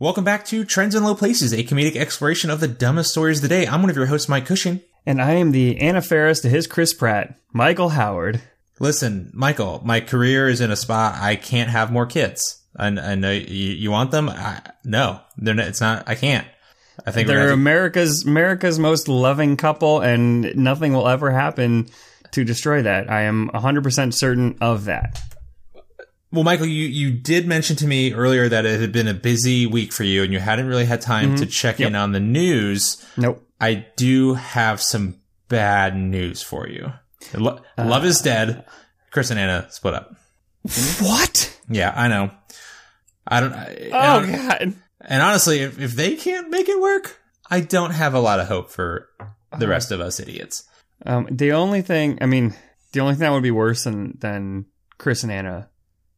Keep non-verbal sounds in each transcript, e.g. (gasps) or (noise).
Welcome back to Trends in Low Places, a comedic exploration of the dumbest stories of the day. I'm one of your hosts, Mike Cushing. And I am the Anna Faris to his Chris Pratt, Michael Howard. Listen, Michael, my career is in a spot I can't have more kids. I, I know you, you want them. I, no, they're not, it's not. I can't. I think They're gonna have to- America's America's most loving couple, and nothing will ever happen to destroy that. I am 100% certain of that. Well, Michael, you, you did mention to me earlier that it had been a busy week for you and you hadn't really had time to mm-hmm. check in on the news. Nope. I do have some bad news for you. Lo- uh, Love is dead. Chris and Anna split up. (laughs) What? Yeah, I know. I don't. I, Oh, and, God. and honestly, if, if they can't make it work, I don't have a lot of hope for the uh-huh. rest of us idiots. Um, the only thing, I mean, the only thing that would be worse than, than Chris and Anna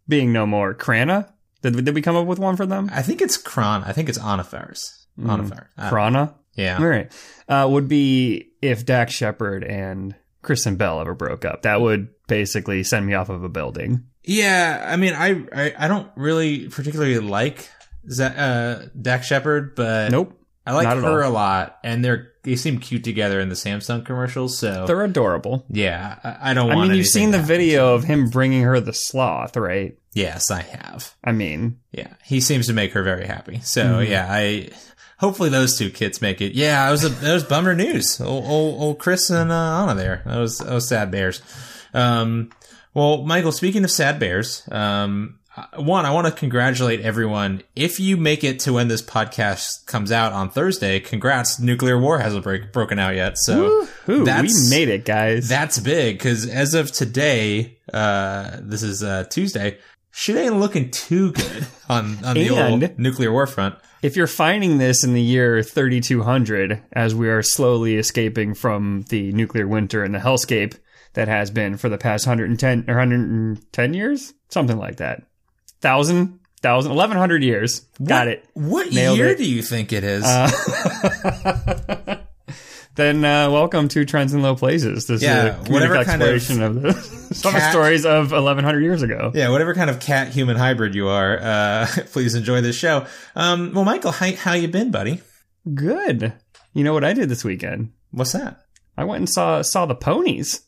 being no more. Krana? Did, did we come up with one for them? I think it's Kron. I think it's Anna Faris. Anna Uh, Krana? yeah. All right. Uh, would be if Dax Shepard and Kristen Bell ever broke up. That would basically send me off of a building. Yeah, I mean, I I, I don't really particularly like Z- uh, Dax Shepard, but Nope. I like her all. a lot, and they're they seem cute together in the Samsung commercials. So They're adorable. yeah, I, I don't. I mean, you've seen the video of him bringing her the sloth, right? Yes, I have. I mean, Yeah, he seems to make her very happy. So Mm-hmm. yeah, I hopefully those two kids make it. Yeah, I was a, that was bummer news. Old, old, old Chris and uh, Anna there. That was that was sad bears. Um, well, Michael, speaking of sad bears, um, one, I want to congratulate everyone. If you make it to when this podcast comes out on Thursday, congrats! Nuclear war hasn't break, broken out yet. So we that's- made it, guys. that's big because as of today, uh, this is uh, Tuesday. Shit ain't looking too good (laughs) on on the old nuclear war front. if you're finding this in the year 3200, as we are slowly escaping from the nuclear winter and the hellscape that has been for the past 110 or 110 years, something like that, thousand, thousand, 1100 years. Got it. What Nailed year it. do you think it is? Uh, (laughs) then uh, welcome to Trends in Low Places. This Yeah, is a whatever comedic kind of exploration of, the (laughs) summer stories of 1100 years ago. yeah, whatever kind of cat human hybrid you are, uh, (laughs) please enjoy this show. Um, well, Michael, how how you been, buddy? Good. You know what I did this weekend? What's that? I went and saw saw the ponies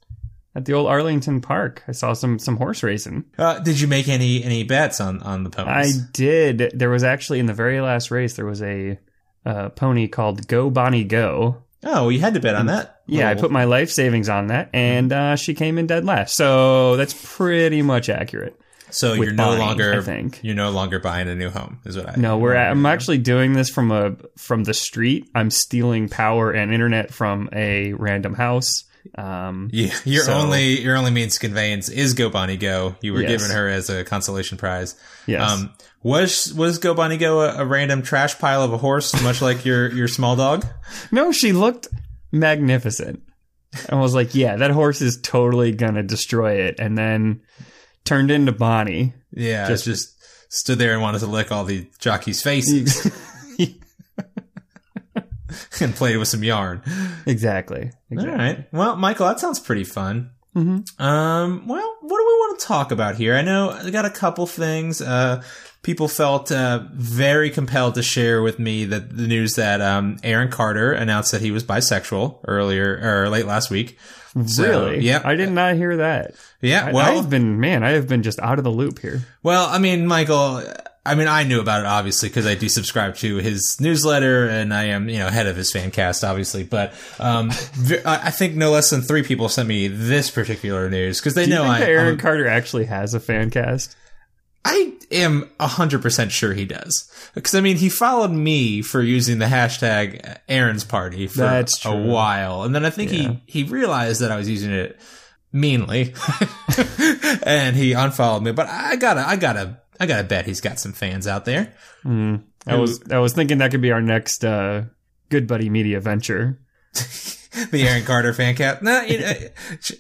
at the old Arlington Park. I saw some some horse racing. Uh, did you make any any bets on on the ponies? I did. There was actually in the very last race there was a uh, pony called Go Bonnie Go. oh, you had to bet on that. Yeah, I put my life savings on that, and uh, she came in dead last. So that's pretty much accurate. So you're no Bonnie, longer I think. you're no longer buying a new home, is what I No, we're at, I'm actually doing this from a from the street. I'm stealing power and internet from a random house. Um, Yeah, your So- only your only means of conveyance is Go Bonnie Go. You were Yes. given her as a consolation prize. yes. Um, was was Go Bonnie Go a, a random trash pile of a horse, much like your your small dog? (laughs) No, she looked magnificent. And was like, yeah, that horse is totally gonna destroy it. And then turned into Bonnie. Yeah, Just- just stood there and wanted to lick all the jockeys' faces (laughs) (laughs) (laughs) and played with some yarn. exactly. All exactly. right. Well, Michael, that sounds pretty fun. Mhm. Um, well, what do we want to talk about here? I know I got a couple things. Uh, people felt uh, very compelled to share with me that the news that um, Aaron Carter announced that he was bisexual earlier or late last week. So, really? Yeah. I did not hear that. Yeah. Well, I've been, man, I have been just out of the loop here. well, I mean, Michael. I mean, I knew about it obviously because I do subscribe to his newsletter and I am, you know, head of his fan cast, obviously. But um, (laughs) I think no less than three people sent me this particular news because they Do you know think I, Aaron I'm- Carter actually has a fan cast? I am 100% sure he does. Because, I mean, he followed me for using the hashtag Aaron's Party for That's a true. while. And then I think Yeah. he, he realized that I was using it meanly. (laughs) and he unfollowed me. But I gotta, I gotta, I gotta bet he's got some fans out there. Hmm. I was, I was thinking that could be our next uh, Good Buddy Media venture. (laughs) The Aaron Carter fan cap. Nah, you (laughs) know,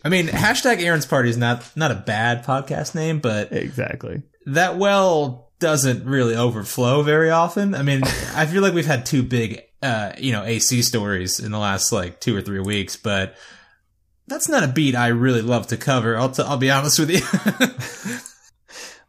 I mean, hashtag Aaron's Party is not, not a bad podcast name, but Exactly. that well doesn't really overflow very often. I mean, (laughs) I feel like we've had two big, uh, you know, AC stories in the last like two or three weeks, but that's not a beat I really love to cover. I'll, t- I'll be honest with you.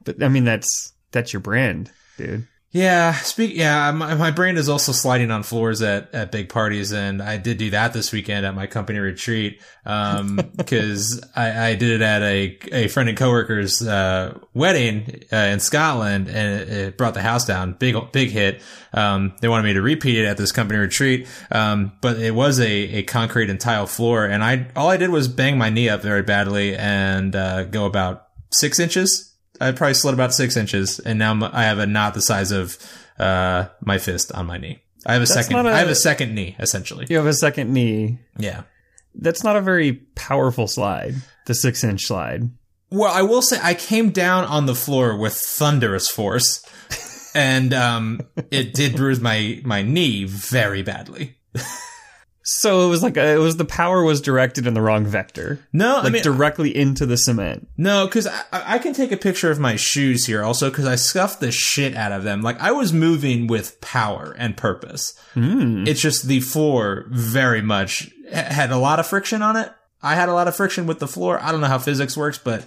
But I mean, that's that's your brand, dude. Yeah, speak. Yeah, my, my brain is also sliding on floors at, at big parties, and I did do that this weekend at my company retreat Um (laughs) because I, I did it at a a friend and coworker's uh, wedding uh, in Scotland, and it, it brought the house down. Big big hit. Um, they wanted me to repeat it at this company retreat, um, but it was a, a concrete and tile floor, and I all I did was bang my knee up very badly and uh, go about six inches I probably slid about six inches, and now I have a knot the size of uh, my fist on my knee. I have a That's second. a- I have a second knee, essentially. You have a second knee. Yeah. That's not a very powerful slide. The six inch slide. Well, I will say I came down on the floor with thunderous force, and um, it did bruise my my knee very badly. (laughs) So it was like a, it was the power was directed in the wrong vector, No, like I mean directly into the cement. no, because I, I can take a picture of my shoes here also because I scuffed the shit out of them. Like I was moving with power and purpose. Mm. It's just the floor very much had a lot of friction on it. I had a lot of friction with the floor. I don't know how physics works, but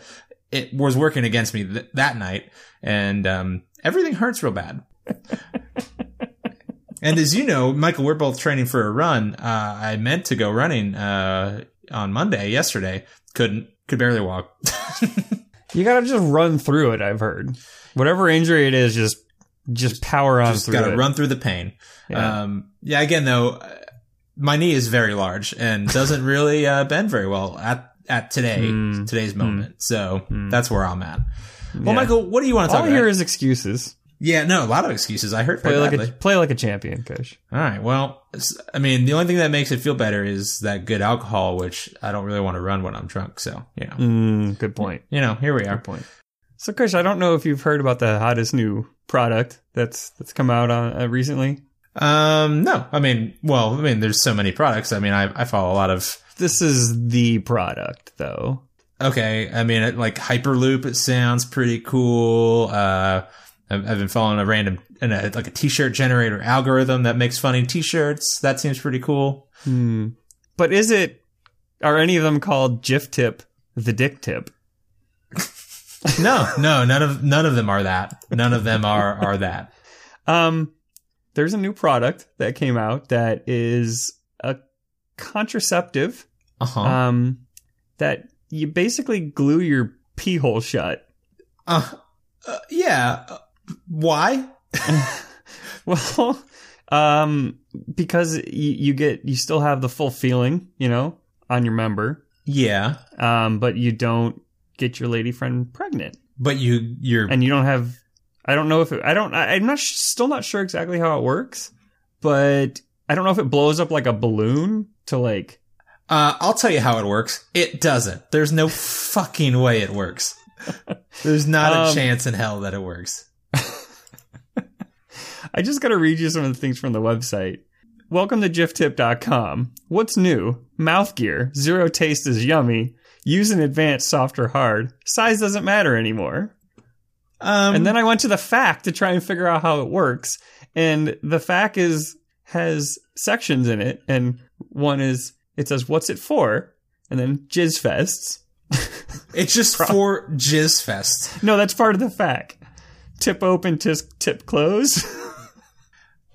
it was working against me th- that night, and um, everything hurts real bad. And as you know, Michael, we're both training for a run. Uh, I meant to go running uh, on Monday, yesterday. Couldn't, could barely walk. (laughs) You gotta just run through it. I've heard. Whatever injury it is, just just power on Just through got to it. run through the pain. Yeah. Um, yeah. Again, though, uh, my knee is very large and (laughs) doesn't really uh, bend very well at at today Hmm. today's moment. So that's where I'm at. Well, Yeah. Michael, what do you want to All talk I about? hear is excuses. Yeah, no, a lot of excuses. I heard Play like badly. a play like a champion, Kush. All right. Well, I mean, the only thing that makes it feel better is that good alcohol, which I don't really want to run when I'm drunk. So you know, Mm, good point. you know, here we are. Good point. So, Kush, I don't know if you've heard about the hottest new product that's that's come out on uh, recently. Um, no, I mean, well, I mean, there's so many products. I mean, I, I follow a lot of This is the product, though. Okay, I mean, it, like Hyperloop, it sounds pretty cool. Uh, I've, I've been following a random, and a, like a t-shirt generator algorithm that makes funny t-shirts. That seems pretty cool. Hmm. But is it? Are any of them called JIFTIP the dick tip? (laughs) No, no, none of none of them are that. None of them are are that. Um, there's a new product that came out that is a contraceptive. Uh huh. Um, that you basically glue your pee hole shut. Uh, uh, yeah. Why? (laughs) Well, um, because you, you get you still have the full feeling, you know, on your member, Yeah, um, but you don't get your lady friend pregnant, but you you're and you don't have. I don't know if it, I don't. I, I'm not sh- still not sure exactly how it works, but I don't know if it blows up like a balloon to like. Uh, I'll tell you how it works. It doesn't. There's no (laughs) fucking way it works. There's not a Um, chance in hell that it works. I just got to read you some of the things from the website. Welcome to jiftip.com. What's new? Mouth gear. Zero taste is yummy. Use an advanced, soft or hard. Size doesn't matter anymore. Um, And then I went to the FAQ to try and figure out how it works. And the FAQ is has sections in it, and one is it says what's it for, and then jizz fests. (laughs) it's just for Jizz Fest. No, that's part of the FAQ. Tip open, tip close. (laughs)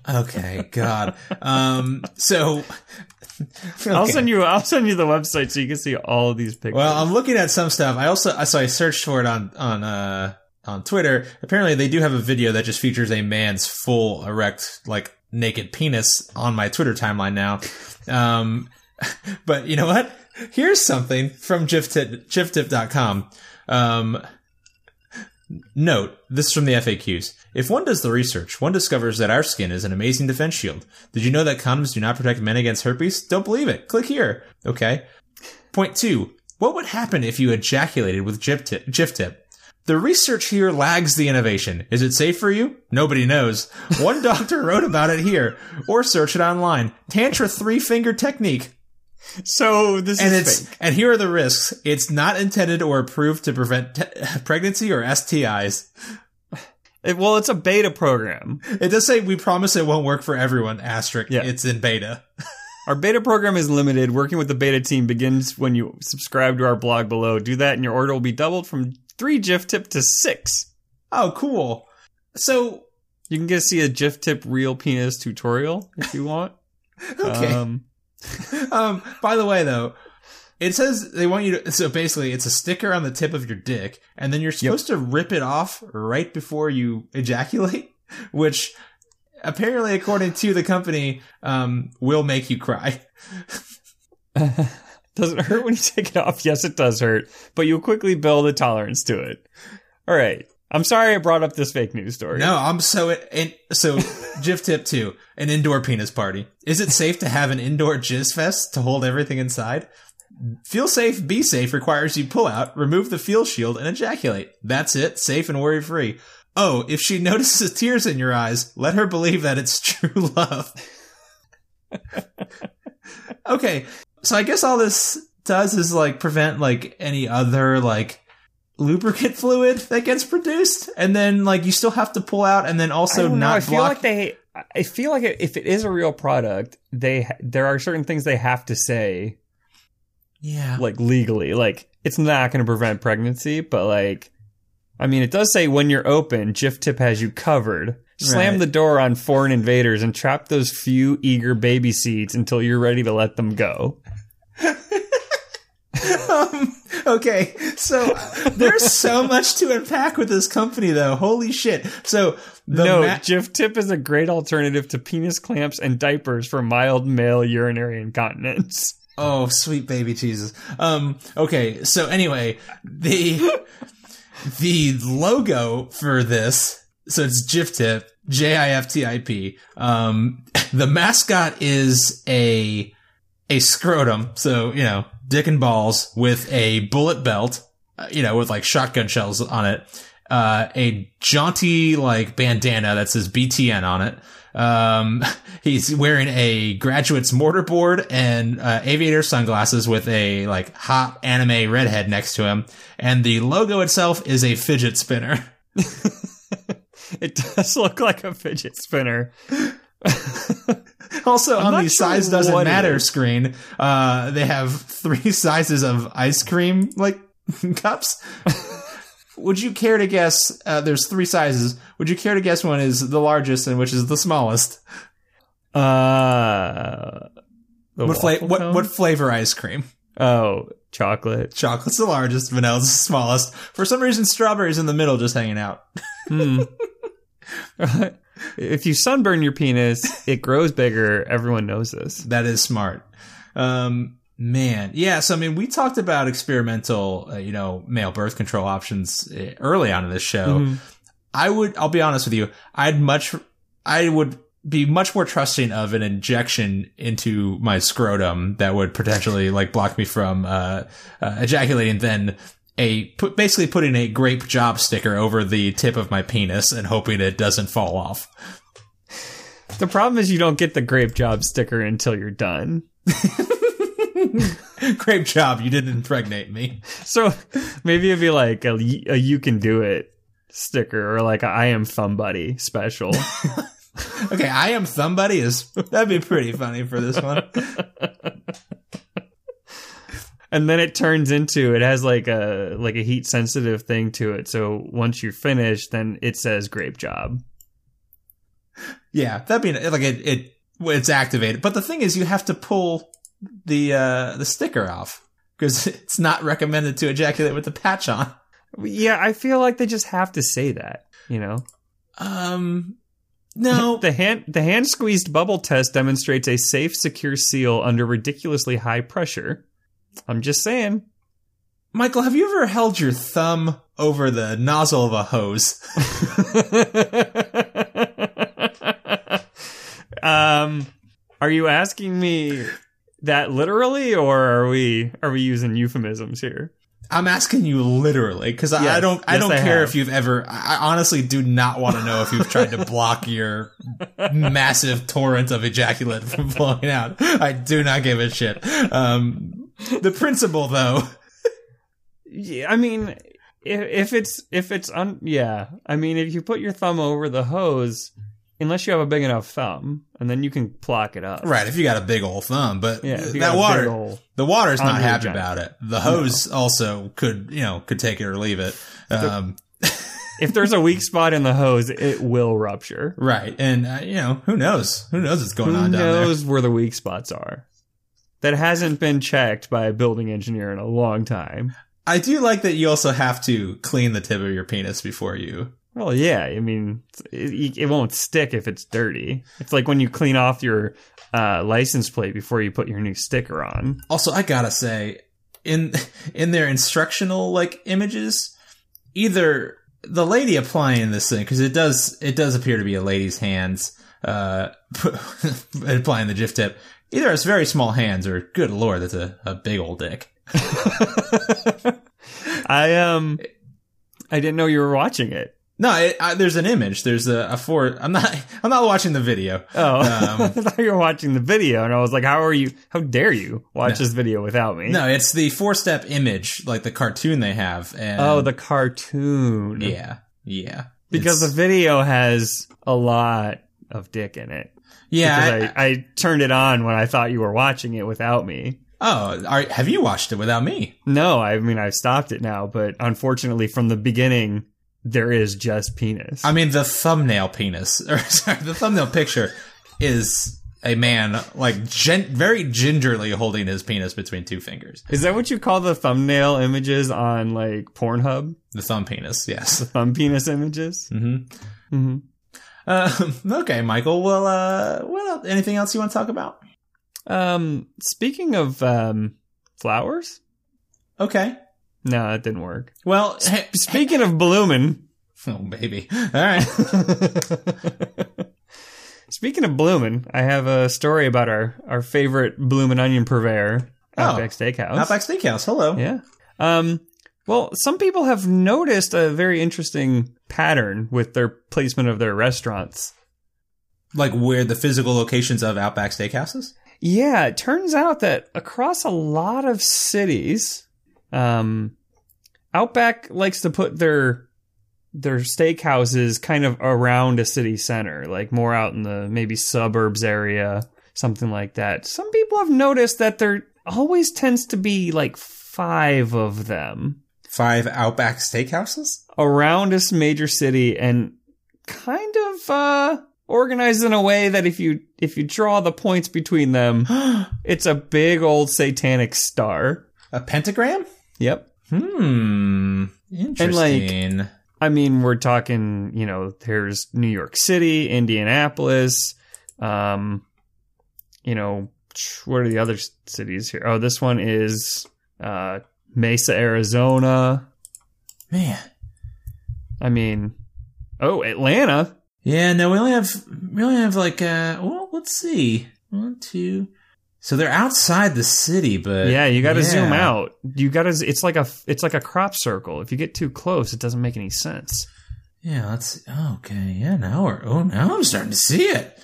Okay, God. Um, so I'll send you. I'll send you the website so you can see all of these pictures. Well, I'm looking at some stuff. I also so I searched for it on on uh on Twitter. Apparently, they do have a video that just features a man's full erect, like naked penis on my Twitter timeline now. Um, (laughs) but you know what? Here's something from JIFTIP, JIFTIP.com. Um, Note, this is from the FAQs. If one does the research, one discovers that our skin is an amazing defense shield. Did you know that condoms do not protect men against herpes? Don't believe it. Click here. Okay. Point two. What would happen if you ejaculated with JIFTIP? Tip? The research here lags the innovation. Is it safe for you? Nobody knows. One (laughs) doctor wrote about it here, or search it online. Tantra three finger technique. so this And is fake. and here are the risks. It's not intended or approved to prevent te- (laughs) pregnancy or STIs. It- well, it's a beta program. It does say we promise it won't work for everyone. Asterisk. Yeah. It's in beta. (laughs) Our beta program is limited. Working with the beta team begins when you subscribe to our blog below. Do that, and your order will be doubled from three JIFTIP to six. Oh, cool. So You can get to see a JIFTIP real penis tutorial if you want. (laughs) Okay. Um, um, by the way, though, it says they want you to. So basically, it's a sticker on the tip of your dick, and then you're supposed to rip it off right before you ejaculate, (laughs) which apparently, according to the company, um, will make you cry. (laughs) does it hurt when you take it off? Yes, it does hurt, but you'll quickly build a tolerance to it. All right. I'm sorry I brought up this fake news story. No, I'm so in, so. (laughs) JIFTIP two: an indoor penis party. Is it safe to have an indoor jizz fest to hold everything inside? Feel safe, be safe requires you pull out, remove the feel shield, and ejaculate. That's it, safe and worry free. Oh, if she (laughs) notices tears in your eyes, let her believe that it's (laughs) true love. okay, so I guess all this does is like prevent like any other like lubricant (laughs) fluid that gets produced, and then like you still have to pull out, and then also don't know. not I feel like they. I feel like if it is a real product, they there are certain things they have to say yeah, like legally. Like it's not going to prevent pregnancy, but like, I mean, it does say when you're open, JIFTIP has you covered. Slam Right. the door on foreign invaders and trap those few eager baby seeds until you're ready to let them go. um, okay, so there's so (laughs) much to unpack with this company, though. Holy shit! So the no, ma- JIFTIP is a great alternative to penis clamps and diapers for mild male urinary incontinence. Oh sweet baby Jesus. Um, okay, so anyway, the the logo for this, so it's JIFTIP, J I F T I P. Um, the mascot is a a scrotum, so you know, dick and balls with a bullet belt, uh, you know, with like shotgun shells on it. Uh, a jaunty like bandana that says BTN on it. Um, (laughs) he's wearing a graduate's mortarboard and uh, aviator sunglasses with a like hot anime redhead next to him, and the logo itself is a fidget spinner. (laughs) It does (laughs) look like a fidget spinner. Also, on the sure size doesn't matter screen, uh, they have three sizes of ice cream like cups. Would you care to guess? Uh, there's three sizes. Would you care to guess one is the largest and which is the smallest? Uh, What, fla- what what flavor ice cream? Oh, chocolate. Chocolate's the largest, vanilla's the smallest. For some reason, strawberries in the middle, just hanging out. Hmm. (laughs) if you sunburn your penis, it grows bigger. Everyone knows this. That is smart. Um, man, yeah. So I mean, we talked about experimental, uh, you know, male birth control options uh, early on in this show. Mhm. I would, I'll be honest with you, I'd much, I would be much more trusting of an injection into my scrotum that would potentially like block me from uh, uh, ejaculating than a put, basically putting a grape job sticker over the tip of my penis and hoping it doesn't fall off. The problem is you don't get the grape job sticker until you're done. (laughs) (laughs) grape job, you didn't impregnate me. So maybe it'd be like a, a you can do it sticker or like a I am Somebody special. (laughs) Okay, I am somebody is that'd be pretty funny for this one. and then it turns into it has like a like a heat sensitive thing to it. So once you're finished, then it says grape job. Yeah, that'd be like it. it it's activated, but the thing is, you have to pull the uh the sticker off because (laughs) it's not recommended to ejaculate with the patch on. Yeah, I feel like they just have to say that, you know. Um, no, (laughs) The hand the hand squeezed bubble test demonstrates a safe, secure seal under ridiculously high pressure. I'm just saying. Michael, have you ever held your thumb over the nozzle of a hose? (laughs) um, are you asking me that literally, or are we are we using euphemisms here? I'm asking you literally because I, I don't. I yes, don't I care have. if you've ever. I I honestly do not want to know if you've tried to block your (laughs) massive torrent of ejaculate from flowing out. I do not give a shit. Um, the principle, though. Yeah, I mean, if, if it's if it's un, yeah, I mean, if you put your thumb over the hose, unless you have a big enough thumb, and then you can pluck it up. Right, if you got a big old thumb, but Yeah, that water, the water's not happy about it. The hose also could, you know, could take it or leave it. Um, (laughs) if there's a weak spot in the hose, it will rupture. right, and uh, you know who knows? Who knows what's going Who on down there? Who knows where the weak spots are? That hasn't been checked by a building engineer in a long time. I do like that you also have to clean the tip of your penis before you. Well, yeah, I mean, it, it won't stick if it's dirty. It's like when you clean off your uh, license plate before you put your new sticker on. Also, I gotta say, in (laughs) in their instructional like images, either the lady applying this thing because it does it does appear to be a lady's hands uh (laughs) applying the JIFTIP. Either has very small hands or good lord, that's a, a big old dick. (laughs) I um, I didn't know you were watching it. No, it, I, there's an image. There's a, a four. I'm not. (laughs) I'm not watching the video. Oh, Um, (laughs) I thought you were watching the video, and I was like, "How are you? How dare you watch this video without me?" No, it's the four step image, like the cartoon they have. And Oh, the cartoon. yeah, yeah. because the video has a lot of dick in it. yeah. I- I, I turned it on when I thought you were watching it without me. oh, are, have you watched it without me? No, I mean I've stopped it now, but unfortunately, from the beginning, there is just penis. I mean, the thumbnail penis, (laughs) or sorry, the thumbnail picture is a man like gen- very gingerly holding his penis between two fingers. is that what you call the thumbnail images on like Pornhub? The thumb penis, yes. Thumb penis images. Mm-hmm. Mm-hmm. Um, okay, Michael. Well, uh, what else? Anything else you want to talk about? Um, speaking of um flowers, Okay. No, that didn't work. Well, hey, Speaking of blooming, (laughs) oh baby. All right. (laughs) speaking of blooming, I have a story about our our favorite bloomin' onion purveyor, Outback Steakhouse. Outback Steakhouse. Hello. Yeah. Um, well, some people have noticed a very interesting pattern with their placement of their restaurants. Like where the physical locations of Outback Steakhouses? Yeah, it turns out that across a lot of cities, um, Outback likes to put their their steakhouses kind of around a city center, like more out in the maybe suburbs area, something like that. Some people have noticed that there always tends to be like five of them. Five Outback Steakhouses? around this major city and kind of uh organized in a way that if you if you draw the points between them (gasps) it's a big old satanic star A pentagram? yep Hmm. Interesting. i mean we're talking you know there's new york city indianapolis um you know what are the other cities here oh this one is uh mesa arizona Man. i mean oh atlanta Yeah, no, we only have we only have like uh well, let's see. One, two. So they're outside the city, but Yeah, you got to yeah. zoom out. You got to. It's like a. It's like a crop circle. If you get too close, it doesn't make any sense. Yeah, let's okay. Yeah, now we're oh now I'm starting to see it.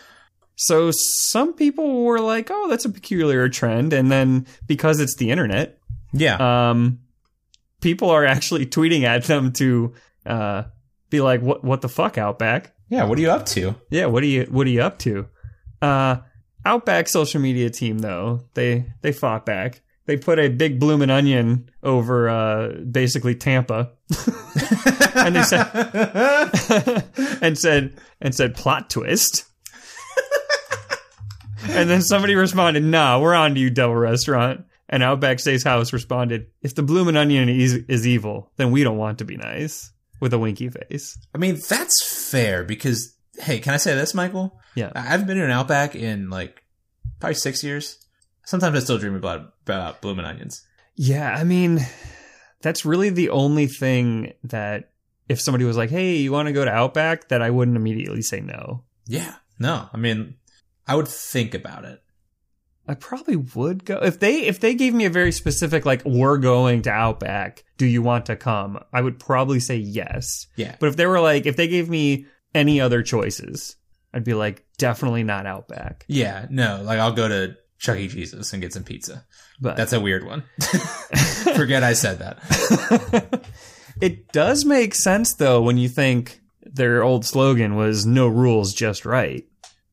So some people were like, "Oh, that's a peculiar trend," and then because it's the internet, Yeah. um, people are actually (laughs) tweeting at them to uh, be like, "What? What the fuck, Outback? yeah, what are you up to? Yeah, what are you? What are you up to?" Uh, Outback social media team though they they fought back. They put a big bloomin' onion over uh, basically Tampa. (laughs) and they said (laughs) and said and said plot twist. (laughs) and then somebody responded, "Nah, we're on to you, Devil Restaurant." And Outback Steakhouse responded, "If the bloomin' onion is, is evil, then we don't want to be nice." With a winky face. I mean, that's fair because hey, can I say this, Michael? Yeah. I haven't been in an Outback in like probably six years. Sometimes I still dream about about blooming onions. Yeah, I mean, that's really the only thing that if somebody was like, "Hey, you want to go to Outback?" that I wouldn't immediately say no. Yeah. No, I mean, I would think about it. I probably would go if they if they gave me a very specific like we're going to Outback. Do you want to come? I would probably say yes. Yeah. But if they were like if they gave me any other choices, I'd be like definitely not Outback. Yeah. No, like I'll go to Chuck E. Cheese's and get some pizza. But That's a weird one. (laughs) (laughs) Forget I said that. (laughs) it does make sense though when you think their old slogan was no rules just right.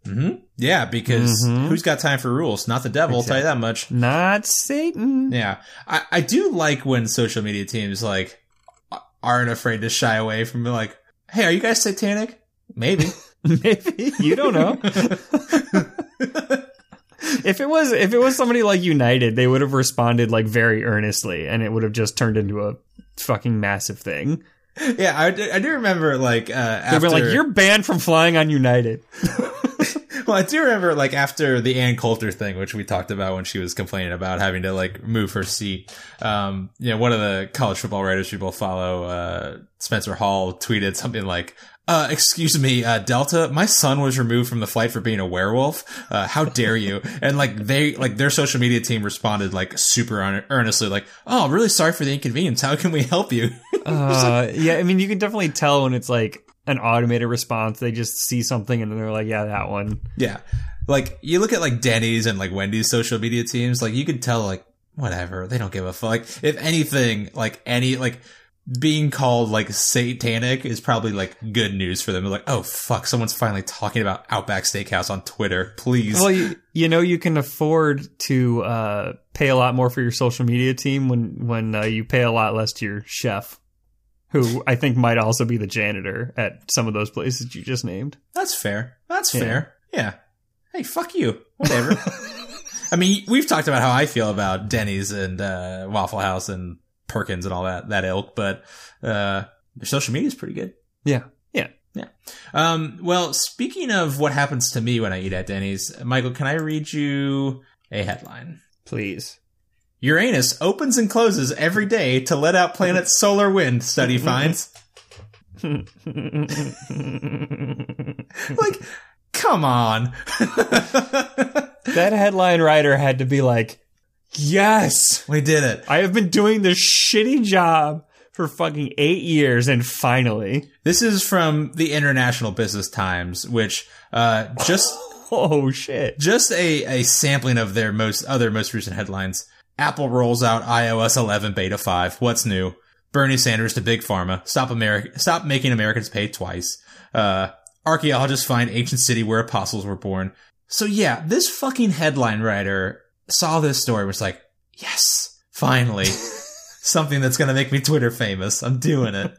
hmm Yeah, because Mhm. who's got time for rules? Not the devil. I'll tell you that much. Not Satan. Yeah, I, I do like when social media teams like aren't afraid to shy away from like, hey, are you guys satanic? Maybe. (laughs) Maybe you don't know. (laughs) if it was if it was somebody like United, they would have responded like very earnestly, and it would have just turned into a fucking massive thing. yeah, I do, I do remember like uh, after be like, "You're banned from flying on United." (laughs) well, I do remember like after the Ann Coulter thing, which we talked about when she was complaining about having to like move her seat. Um, you know, one of the college football writers we both follow, uh, Spencer Hall, tweeted something like, uh, excuse me, uh, Delta, my son was removed from the flight for being a werewolf. Uh, how dare you? (laughs) And like they, like their social media team responded like super earnestly, like, oh, really sorry for the inconvenience. How can we help you? (laughs) Uh, yeah, I mean, you can definitely tell when it's like an automated response. They just see something and then they're like, "Yeah, that one." yeah. Like you look at like Denny's and like Wendy's social media teams, like you could tell like, whatever, they don't give a fuck. Like, if anything, like any, like, being called like satanic is probably like good news for them. They're like, oh fuck, someone's finally talking about Outback Steakhouse on Twitter. Please. Well, you, you know, you can afford to uh, pay a lot more for your social media team when when uh, you pay a lot less to your chef, who I think might also be the janitor at some of those places you just named. That's fair. That's fair. Yeah. Hey, fuck you. Whatever. (laughs) I mean, we've talked about how I feel about Denny's and uh, Waffle House and Perkins and all that that ilk, but uh, their social media is pretty good. Yeah, yeah. Yeah. Um, well, speaking of what happens to me when I eat at Denny's, Michael, can I read you a headline? Please. Uranus opens and closes every day to let out planet's (laughs) solar wind, study finds. (laughs) like, come on. (laughs) That headline writer had to be like, "Yes, we did it. I have been doing this shitty job for fucking eight years, and finally." This is from the International Business Times, which uh, just (laughs) Oh shit! just a, a sampling of their most other most recent headlines. Apple rolls out iOS 11 beta 5. What's new? Bernie Sanders to big pharma. Stop America. Stop making Americans pay twice. Uh, archaeologists find ancient city where apostles were born. So yeah, this fucking headline writer saw this story. Was like, yes, finally, (laughs) something that's gonna make me Twitter famous. I'm doing it.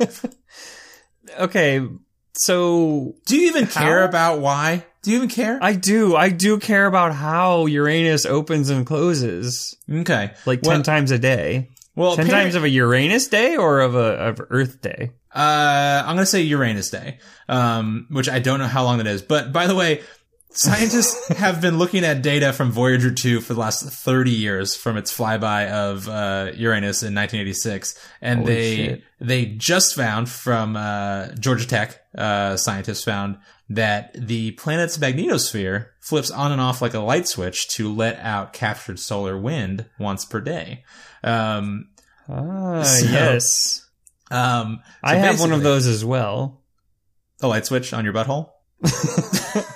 (laughs) Okay, so Do you even care about why? Do you even care? I do, I do care about how Uranus opens and closes okay. like Well- ten times a day. Well, Ten times of a Uranus day or of a of Earth day? Uh, I'm gonna say Uranus Day, um, which I don't know how long that is. But by the way, scientists have been looking at data from Voyager 2 for the last 30 years from its flyby of uh, Uranus in 1986, and Holy they shit. they just found from uh, Georgia Tech uh, scientists found that the planet's magnetosphere flips on and off like a light switch to let out captured solar wind once per day. Um, Ah, So- yes. um, so I have one of those as well. A light switch on your butthole. (laughs)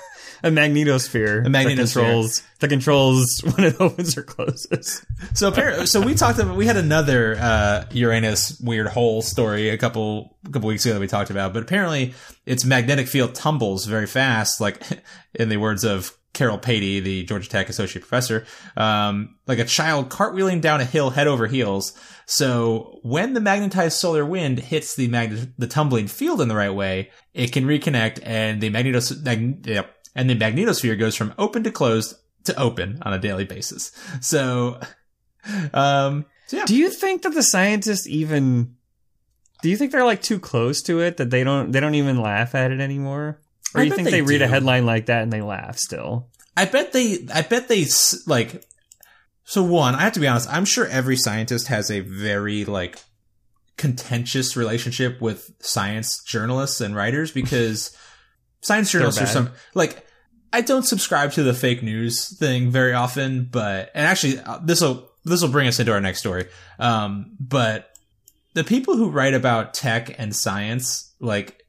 A magnetosphere. A magnetosphere. that controls that controls (laughs) when it opens or closes. So apparently, so we talked about we had another uh, Uranus weird hole story a couple a couple weeks ago that we talked about, but apparently its magnetic field tumbles very fast, like (laughs) in the words of Carol Paty, the Georgia Tech associate professor, um, like a child cartwheeling down a hill head over heels. So when the magnetized solar wind hits the magnet the tumbling field in the right way, it can reconnect, and the magnetos mag- yep, and the magnetosphere goes from open to closed to open on a daily basis. So, um, so yeah. Do you think that the scientists even do you think they're like too close to it that they don't they don't even laugh at it anymore? Or I you think they they, read a headline like that and they laugh still? I bet they, I bet they, s- like, so one, I have to be honest, I'm sure every scientist has a very, like, contentious relationship with science journalists and writers because science journalists are bad. some, like, I don't subscribe to the fake news thing very often, but, and actually, this will, this will bring us into our next story. Um, but the people who write about tech and science, like,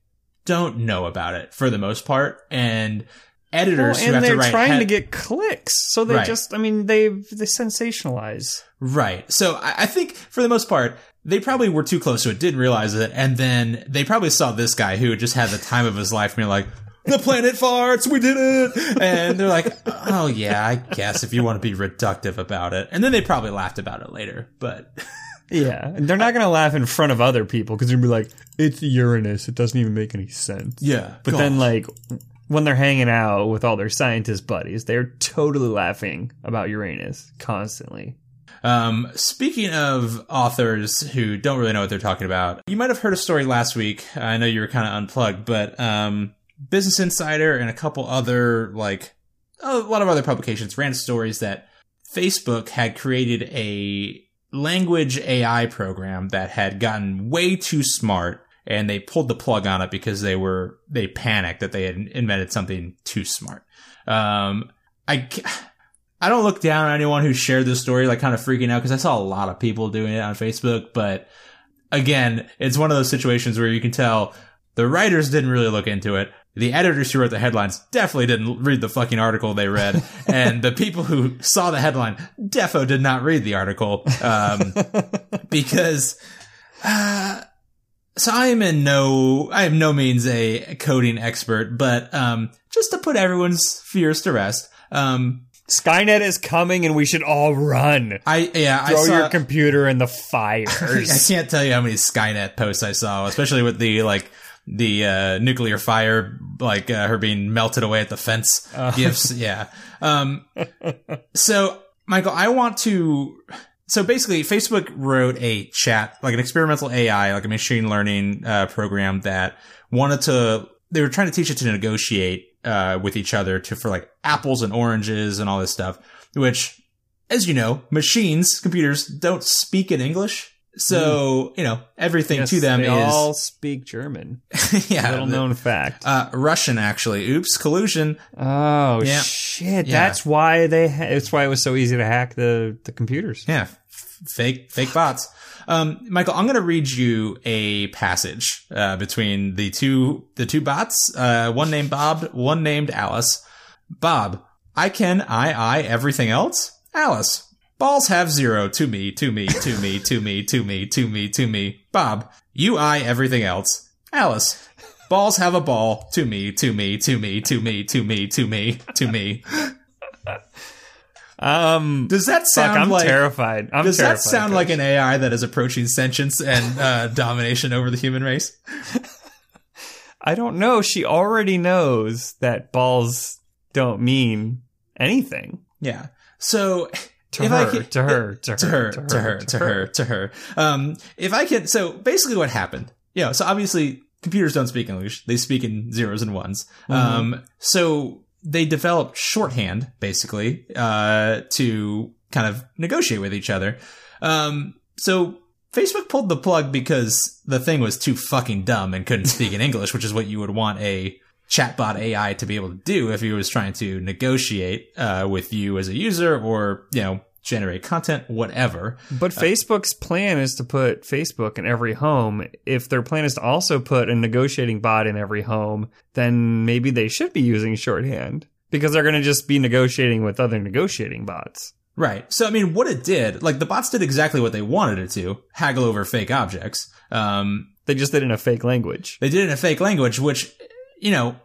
don't know about it for the most part. And editors who and have they're to write trying head- to get clicks, so they Right. just I mean they they sensationalize. Right. So I, I think for the most part, they probably were too close to it, didn't realize it, and then they probably saw this guy who just had the time of his life being like, the planet farts, we did it! And they're like, oh yeah, I guess if you want to be reductive about it. And then they probably laughed about it later, but (laughs) Yeah, and they're not gonna laugh in front of other people because they're gonna be like, "It's Uranus. It doesn't even make any sense." Yeah. But then, like, when they're hanging out with all their scientist buddies, they're totally laughing about Uranus constantly. Um, speaking of authors who don't really know what they're talking about, you might have heard a story last week. I know you were kind of unplugged, but um, Business Insider and a couple other like a lot of other publications ran stories that Facebook had created a language AI program that had gotten way too smart and they pulled the plug on it because they were they panicked that they had invented something too smart. Um, I I don't look down on anyone who shared this story like kind of freaking out because I saw a lot of people doing it on Facebook, but again, it's one of those situations where you can tell the writers didn't really look into it. The editors who wrote the headlines definitely didn't read the fucking article they read, (laughs) and the people who saw the headline defo did not read the article um, (laughs) because. Uh, so I am in no, I am no means a coding expert, but um, just to put everyone's fears to rest, um, Skynet is coming, and we should all run. I yeah, Throw I saw, your computer in the fire. (laughs) I can't tell you how many Skynet posts I saw, especially with the like the uh, nuclear fire, like uh, her being melted away at the fence gifts. (laughs) Yeah. Um, so, Michael, I want to. So basically, Facebook wrote a chat, like an experimental AI, like a machine learning uh, program that wanted to. They were trying to teach it to negotiate uh, with each other to for like apples and oranges and all this stuff, which, as you know, machines, computers don't speak in English. So, you know, everything Yes, to them they is all speak German. (laughs) yeah, Little the- known fact. uh, Russian actually. Oops, collusion. oh yeah. shit! Yeah. That's why they. Ha- that's why it was so easy to hack the the computers. Yeah, f- fake fake bots. Um, Michael, I'm going to read you a passage uh, between the two the two bots. Uh, one named Bob, one named Alice. Bob, I can I I everything else. Alice, balls have zero to me to me to me to me to me to me to me. Bob, you I everything else. Alice, balls have a ball to me to me to me to me to me to me to me. Um, Does that fuck, sound I'm like terrified. I'm Does terrified. that sound like an AI that is approaching sentience and uh, domination over the human race? I don't know. She already knows that balls don't mean anything Yeah. So to If her, I could- to her, (laughs) to her, to her, to her, to her, to her. Um, if I can, so basically what happened, you know, so obviously computers don't speak English. They speak in zeros and ones. Um, so they developed shorthand basically, uh, to kind of negotiate with each other. Um, so Facebook pulled the plug because the thing was too fucking dumb and couldn't speak in (laughs) English, which is what you would want a chatbot AI to be able to do if he was trying to negotiate uh, with you as a user or, you know, generate content, whatever. But Facebook's plan is to put Facebook in every home. If their plan is to also put a negotiating bot in every home, then maybe they should be using shorthand because they're going to just be negotiating with other negotiating bots. Right. So, I mean, what it did, like the bots did exactly what they wanted it to haggle over fake objects. Um, They just did it in a fake language. they did it in a fake language, which, you know,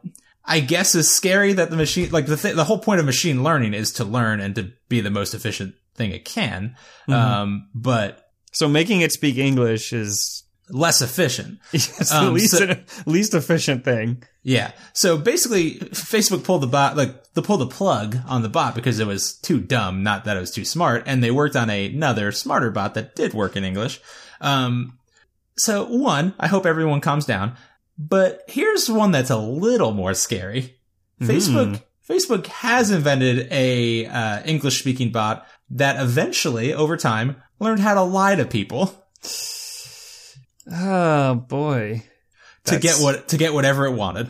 I guess is scary that the machine, like the th- the whole point of machine learning is to learn and to be the most efficient thing it can. Um, but So making it speak English is less efficient. (laughs) it's Um, the least, so- (laughs) least efficient thing. Yeah. So basically, Facebook pulled the bot, like, they pulled the plug on the bot because it was too dumb, not that it was too smart, and they worked on a, another smarter bot that did work in English. Um, so one, I hope everyone calms down, but here's one that's a little more scary. Facebook, Facebook has invented a, uh, English speaking bot that eventually, over time, learned how to lie to people Oh boy. to get what, to get whatever it wanted.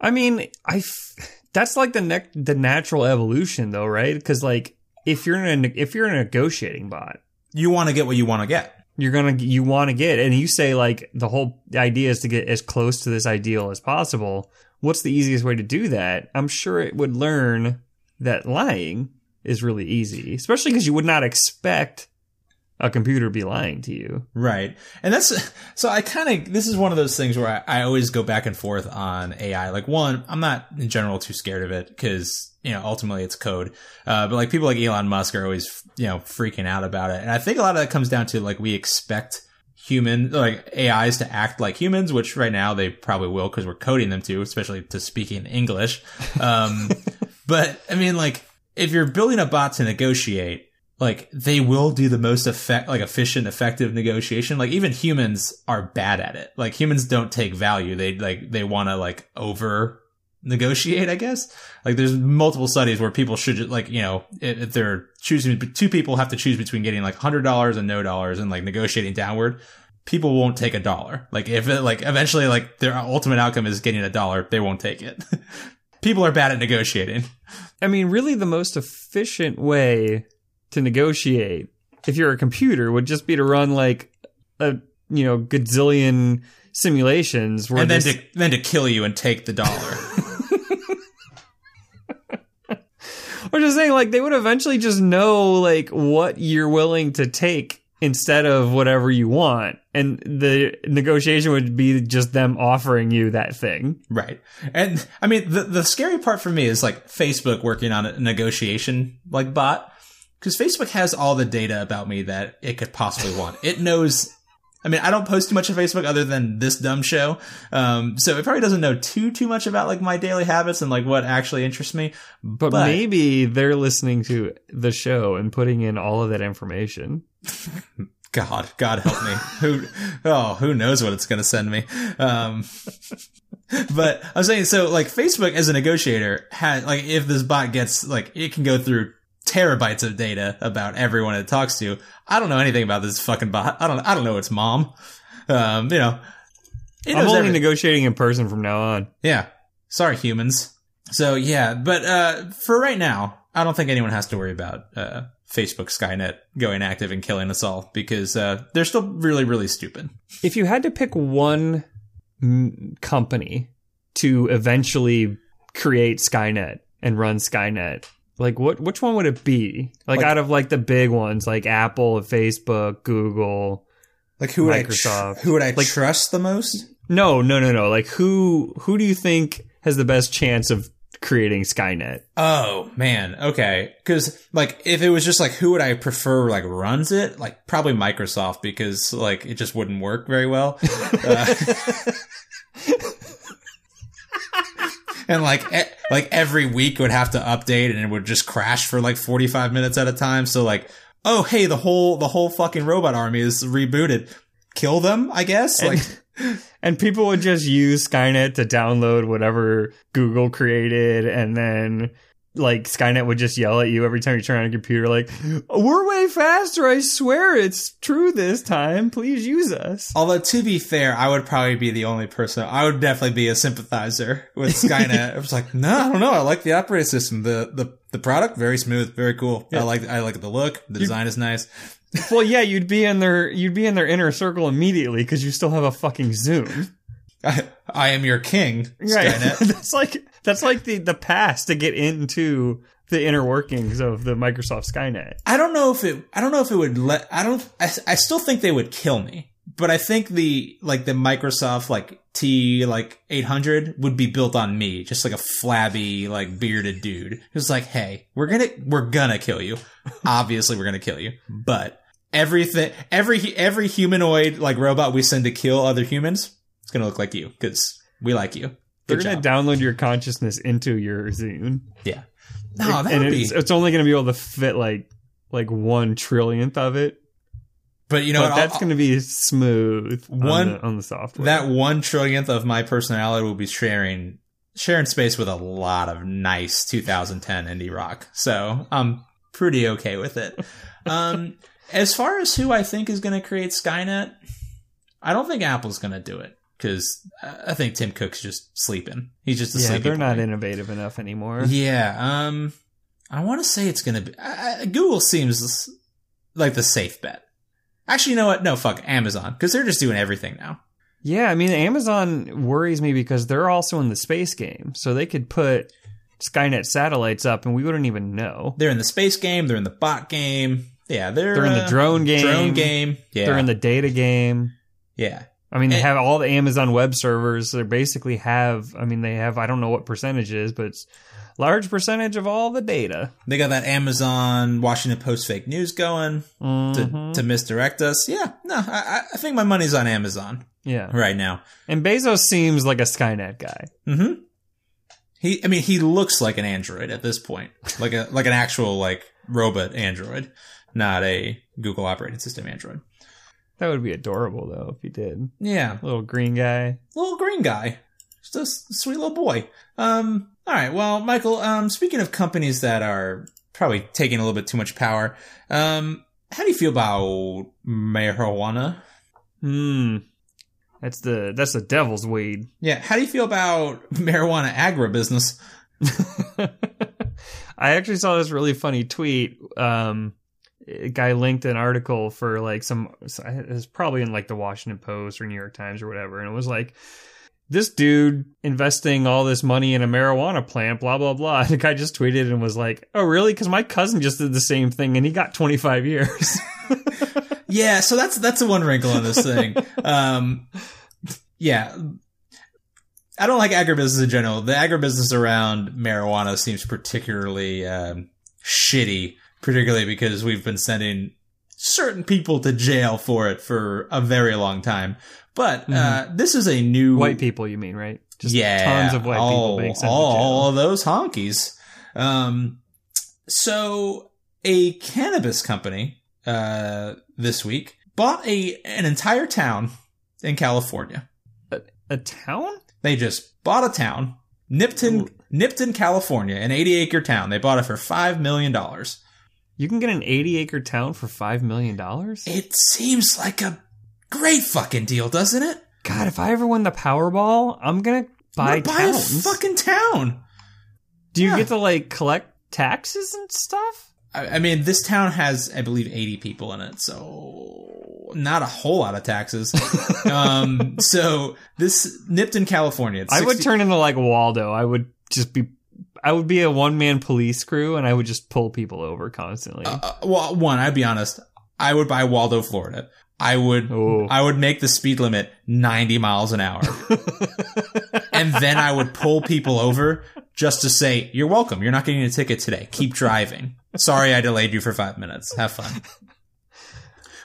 I mean, I f- that's like the ne- the natural evolution though, right? Cuz like if you're in a, if you're a negotiating bot, You want to get what you want to get. You're to you want to get and you say like the whole idea is to get as close to this ideal as possible. What's the easiest way to do that? I'm sure it would learn that lying is really easy, especially cuz you would not expect a computer be lying to you. Right. And that's (laughs) so I kind of this is one of those things where I, I always go back and forth on AI. Like one, I'm not in general too scared of it because you know ultimately it's code. Uh, but like people like Elon Musk are always you know freaking out about it, and I think a lot of that comes down to like we expect human like AIs to act like humans, which right now they probably will because we're coding them to, especially to speak in English. Um, (laughs) but I mean, like if you're building a bot to negotiate, like they will do the most effect, like efficient, effective negotiation. Like even humans are bad at it. Like humans don't take value. They like they want to like over negotiate, I guess. Like there's multiple studies where people should like, you know, if, they're choosing, two people have to choose between getting like $100 and no dollars and like negotiating downward. People won't take a dollar. Like if it, like eventually like their ultimate outcome is getting a dollar, they won't take it. (laughs) people are bad at negotiating. I mean, really the most efficient way to negotiate if you're a computer would just be to run like a, you know, gazillion simulations where And then to, then to kill you and take the dollar. (laughs) I'm just saying, like, they would eventually just know, like, what you're willing to take instead of whatever you want. And the negotiation would be just them offering you that thing. Right. And I mean, the, the scary part for me is like Facebook working on a negotiation like bot. Cause Facebook has all the data about me that it could possibly want. It knows, I mean, I don't post too much on Facebook other than this dumb show. Um, so it probably doesn't know too, too much about like my daily habits and like what actually interests me. But, But- maybe they're listening to the show and putting in all of that information. (laughs) God, God help me. who, oh, who knows what it's going to send me. Um, (laughs) but I'm saying, so like Facebook as a negotiator had, like, if this bot gets, like, it can go through terabytes of data about everyone it talks to. I don't know anything about this fucking bot. I don't, I don't know its mom. Um, you know, I'm only everything. negotiating in person from now on. Yeah. Sorry, humans. So yeah, but uh, for right now, I don't think anyone has to worry about uh, Facebook Skynet going active and killing us all because uh, they're still really, really stupid. If you had to pick one mm, company to eventually create Skynet and run Skynet, like what which one would it be? Like, Like- out of like the big ones like Apple, Facebook, Google. Like who would Microsoft. I tr- who would I Like- trust the most? No, no, no, no. Like who who do you think has the best chance of creating Skynet? Oh man, okay. Because like if it was just like who would I prefer like runs it? Like probably Microsoft because like it just wouldn't work very well. (laughs) Uh, (laughs) and like e- like every week would have to update and it would just crash for like 45 minutes at a time. So like oh hey the whole the whole fucking robot army is rebooted. Kill them, I guess. Like (laughs) And people would just use Skynet to download whatever Google created and then like Skynet would just yell at you every time you turn on a computer like we're way faster I swear it's true this time please use us Although to be fair, I would probably be the only person. I would definitely be a sympathizer with Skynet. (laughs) I was like, no, I don't know. I like the operating system. The the the product very smooth, very cool. I like I like the look. The design is nice. well yeah you'd be in their you'd be in their inner circle immediately cuz you still have a fucking Zune (laughs) I, I am your king, right Skynet. (laughs) that's like that's like the the pass to get into the inner workings of the Microsoft Skynet I don't know if it. I don't know if it would let. I don't. I, I still think they would kill me. But I think the like the Microsoft like T like 800 would be built on me, just like a flabby like bearded dude who's like, "Hey, we're gonna we're gonna kill you. Obviously, we're gonna kill you, but everything every every humanoid like robot we send to kill other humans, it's gonna look like you because we like you. they're going to job. download your consciousness into your Zune yeah. No, that and would be. it's, it's only going to be able to fit like like one trillionth of it. But you know but what? that's I'll- going to be smooth One- on the, on the software. that one trillionth of my personality will be sharing sharing space with a lot of nice 2010 indie rock. So I'm pretty okay with it. (laughs) Um, as far as who I think is going to create Skynet, I don't think Apple's going to do it because I think Tim Cook's just sleeping. He's just yeah, they're not innovative enough anymore. Yeah. Um, I want to say it's going to be I, I- Google seems like the safe bet. Actually, you know what? No, fuck Amazon because they're just doing everything now. Yeah, I mean Amazon worries me because they're also in the space game, so they could put Skynet satellites up and we wouldn't even know. They're in the space game. They're in the bot game. Yeah, they're They're in the uh, drone game. Drone game. Yeah, They're in the data game. yeah. I mean, they have all the Amazon web servers. They basically have. I mean, they have. I don't know what percentage is, but it's large percentage of all the data. They got that Amazon Washington Post fake news going to, Mhm. to misdirect us. Yeah, no, I, I think my money's on Amazon yeah, right now. and Bezos seems like a Skynet guy. Mm-hmm. He, I mean, he looks like an android at this point, like a like an actual like robot android, not a Google operating system android. That would be adorable, though, if he did. Yeah, Little green guy. little green guy, just a sweet little boy. Um, all right, well, Michael. Um, speaking of companies that are probably taking a little bit too much power, um, how do you feel about marijuana? Hmm. That's the that's the devil's weed. Yeah, how do you feel about (laughs) marijuana agribusiness? (laughs) I actually saw this really funny tweet. Um, a guy linked an article for like some. It was probably in like the Washington Post or New York Times or whatever, and it was like this dude investing all this money in a marijuana plant. Blah blah blah. (laughs) The guy just tweeted and was like, "Oh really? Because my cousin just did the same thing and he got 25 years." (laughs) Yeah, so that's that's the one wrinkle on this thing. (laughs) um, yeah, I don't like agribusiness in general. The agribusiness around marijuana seems particularly um, shitty, particularly because we've been sending certain people to jail for it for a very long time. But uh, this is a new white people, you mean, right? Just yeah, tons of white people all, being sent all, to jail. all of those honkies. Um, so a cannabis company uh, this week bought a an entire town in California. A town? They just bought a town, Nipton, Ooh. Nipton, California, an 80 acre town. They bought it for five million dollars. You can get an 80 acre town for $5 million? It seems like a great fucking deal, doesn't it? God, if I ever win the Powerball, I'm going to buy Buy a fucking town. Do you Yeah. get to like collect taxes and stuff? I, I mean, this town has, I believe, 80 people in it, so not a whole lot of taxes. (laughs) um, so this Nipton, California. It's I would turn into like Waldo. I would just be I would be a one man police crew and I would just pull people over constantly. Uh, well, one, I'd be honest. I would buy Waldo, Florida. I would, Oh. I would make the speed limit 90 miles an hour. (laughs) and then I would pull people over just to say, you're welcome. You're not getting a ticket today. Keep driving. Sorry I delayed you for five minutes. Have fun.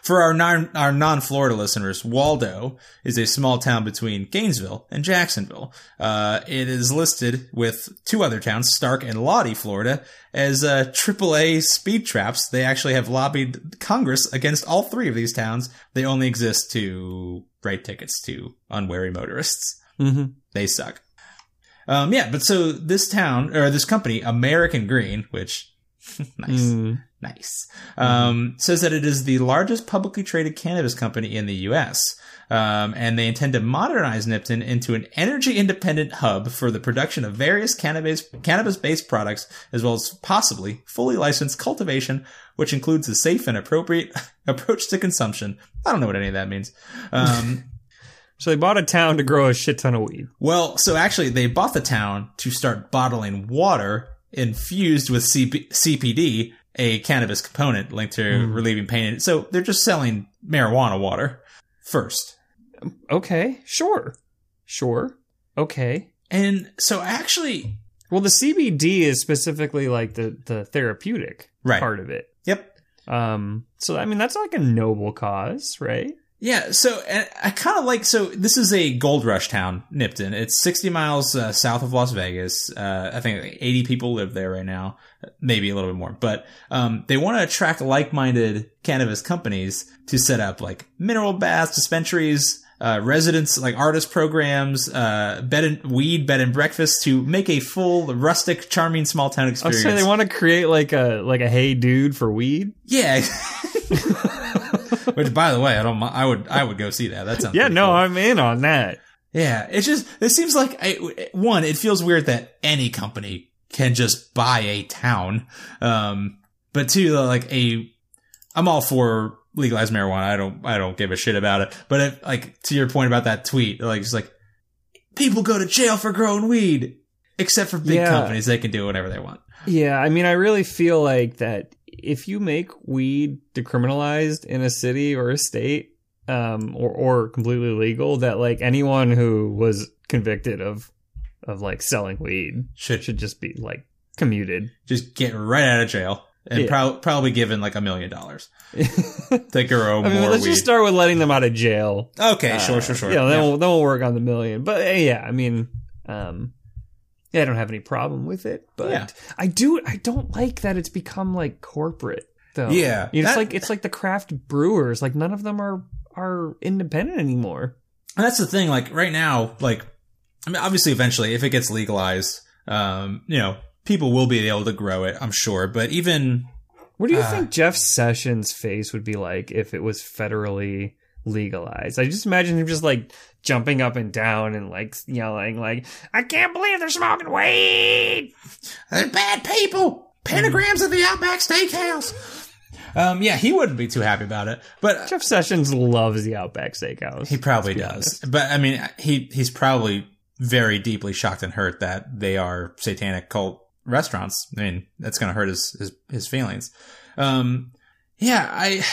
For our non our non Florida listeners, Waldo is a small town between Gainesville and Jacksonville. Uh, it is listed with two other towns, Starke and Lawtey, Florida, as uh, AAA speed traps. They actually have lobbied Congress against all three of these towns. They only exist to write tickets to unwary motorists. hmm They suck. Um, yeah, but so this town or this company, American Green, which (laughs) nice, Mm. Nice, um, says that it is the largest publicly traded cannabis company in the U.S. Um, and they intend to modernize Nipton into an energy independent hub for the production of various cannabis cannabis based products, as well as possibly fully licensed cultivation, which includes a safe and appropriate (laughs) approach to consumption. I don't know what any of that means. Um, (laughs) So they bought a town to grow a shit ton of weed. Well, so actually, they bought the town to start bottling water infused with CP- CBD, a cannabis component linked to Mm. relieving pain. So they're just selling marijuana water first. Okay, sure. Sure. Okay. And so actually, Well, the CBD is specifically like the the therapeutic Right. part of it. yep. Um so I mean that's like a noble cause, right? Yeah, so and I kind of like so. This is a gold rush town, Nipton. It's 60 miles uh, south of Las Vegas. Uh, I think 80 people live there right now, maybe a little bit more. But um, they want to attract like-minded cannabis companies to set up like mineral baths, dispensaries, uh, residents like artist programs, uh, bed and weed bed and breakfast to make a full rustic, charming small town experience. saying they want to create like a like a hey dude for weed. yeah. (laughs) (laughs) (laughs) Which, by the way, I don't. I would. I would go see that. That sounds. Yeah, no, cool. I'm in on that. Yeah, it's just it seems like I, one. It feels weird that any company can just buy a town. Um, but two, like a, I'm all for legalized marijuana. I don't, I don't give a shit about it. But if, like to your point about that tweet, like it's like people go to jail for growing weed, except for big Yeah. companies. They can do whatever they want. Yeah, I mean, I really feel like that if you make weed decriminalized in a city or a state, um, or or completely legal, that like anyone who was convicted of of like selling weed Should should just be like commuted. just get right out of jail and Yeah. prob- probably given like a million dollars to grow (laughs) I mean, more let's weed. just start with letting them out of jail. okay, Uh, sure, sure, sure. Yeah, then Yeah. we'll then we'll work on the million. But uh, yeah, I mean, um, I don't have any problem with it. But Yeah. I do. I don't like that it's become like corporate though. Yeah, You know, it's like it's like the craft brewers. Like none of them are are independent anymore. And that's the thing. Like right now, like I mean, obviously, eventually, if it gets legalized, um, you know, people will be able to grow it. I'm sure. But even What do you Uh, think Jeff Sessions' face would be like if it was federally legalized? I just imagine him just like jumping up and down and like yelling like, "I can't believe they're smoking weed!" they're bad people, pentagrams at the Outback Steakhouse. Um, yeah, he wouldn't be too happy about it, but Jeff Sessions loves the Outback Steakhouse. he probably be does. But I mean, he he's probably very deeply shocked and hurt that they are satanic cult restaurants. I mean, that's going to hurt his, his his feelings. Um, yeah, I,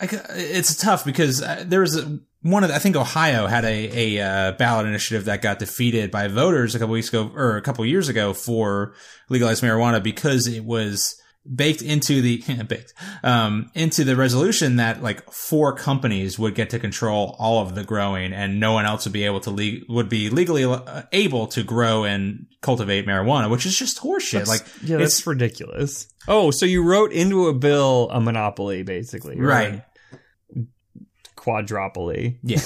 I it's tough because uh, there was a, one of the, I think Ohio had a a uh, ballot initiative that got defeated by voters a couple weeks ago or a couple years ago for legalized marijuana because it was baked into the (laughs) baked um into the resolution that like four companies would get to control all of the growing and no one else would be able to le- would be legally uh, able to grow and cultivate marijuana which is just horseshit That's- like yeah, it's that's ridiculous. Oh, so you wrote into a bill a monopoly, basically, or Right. A Quadropoly. Yeah.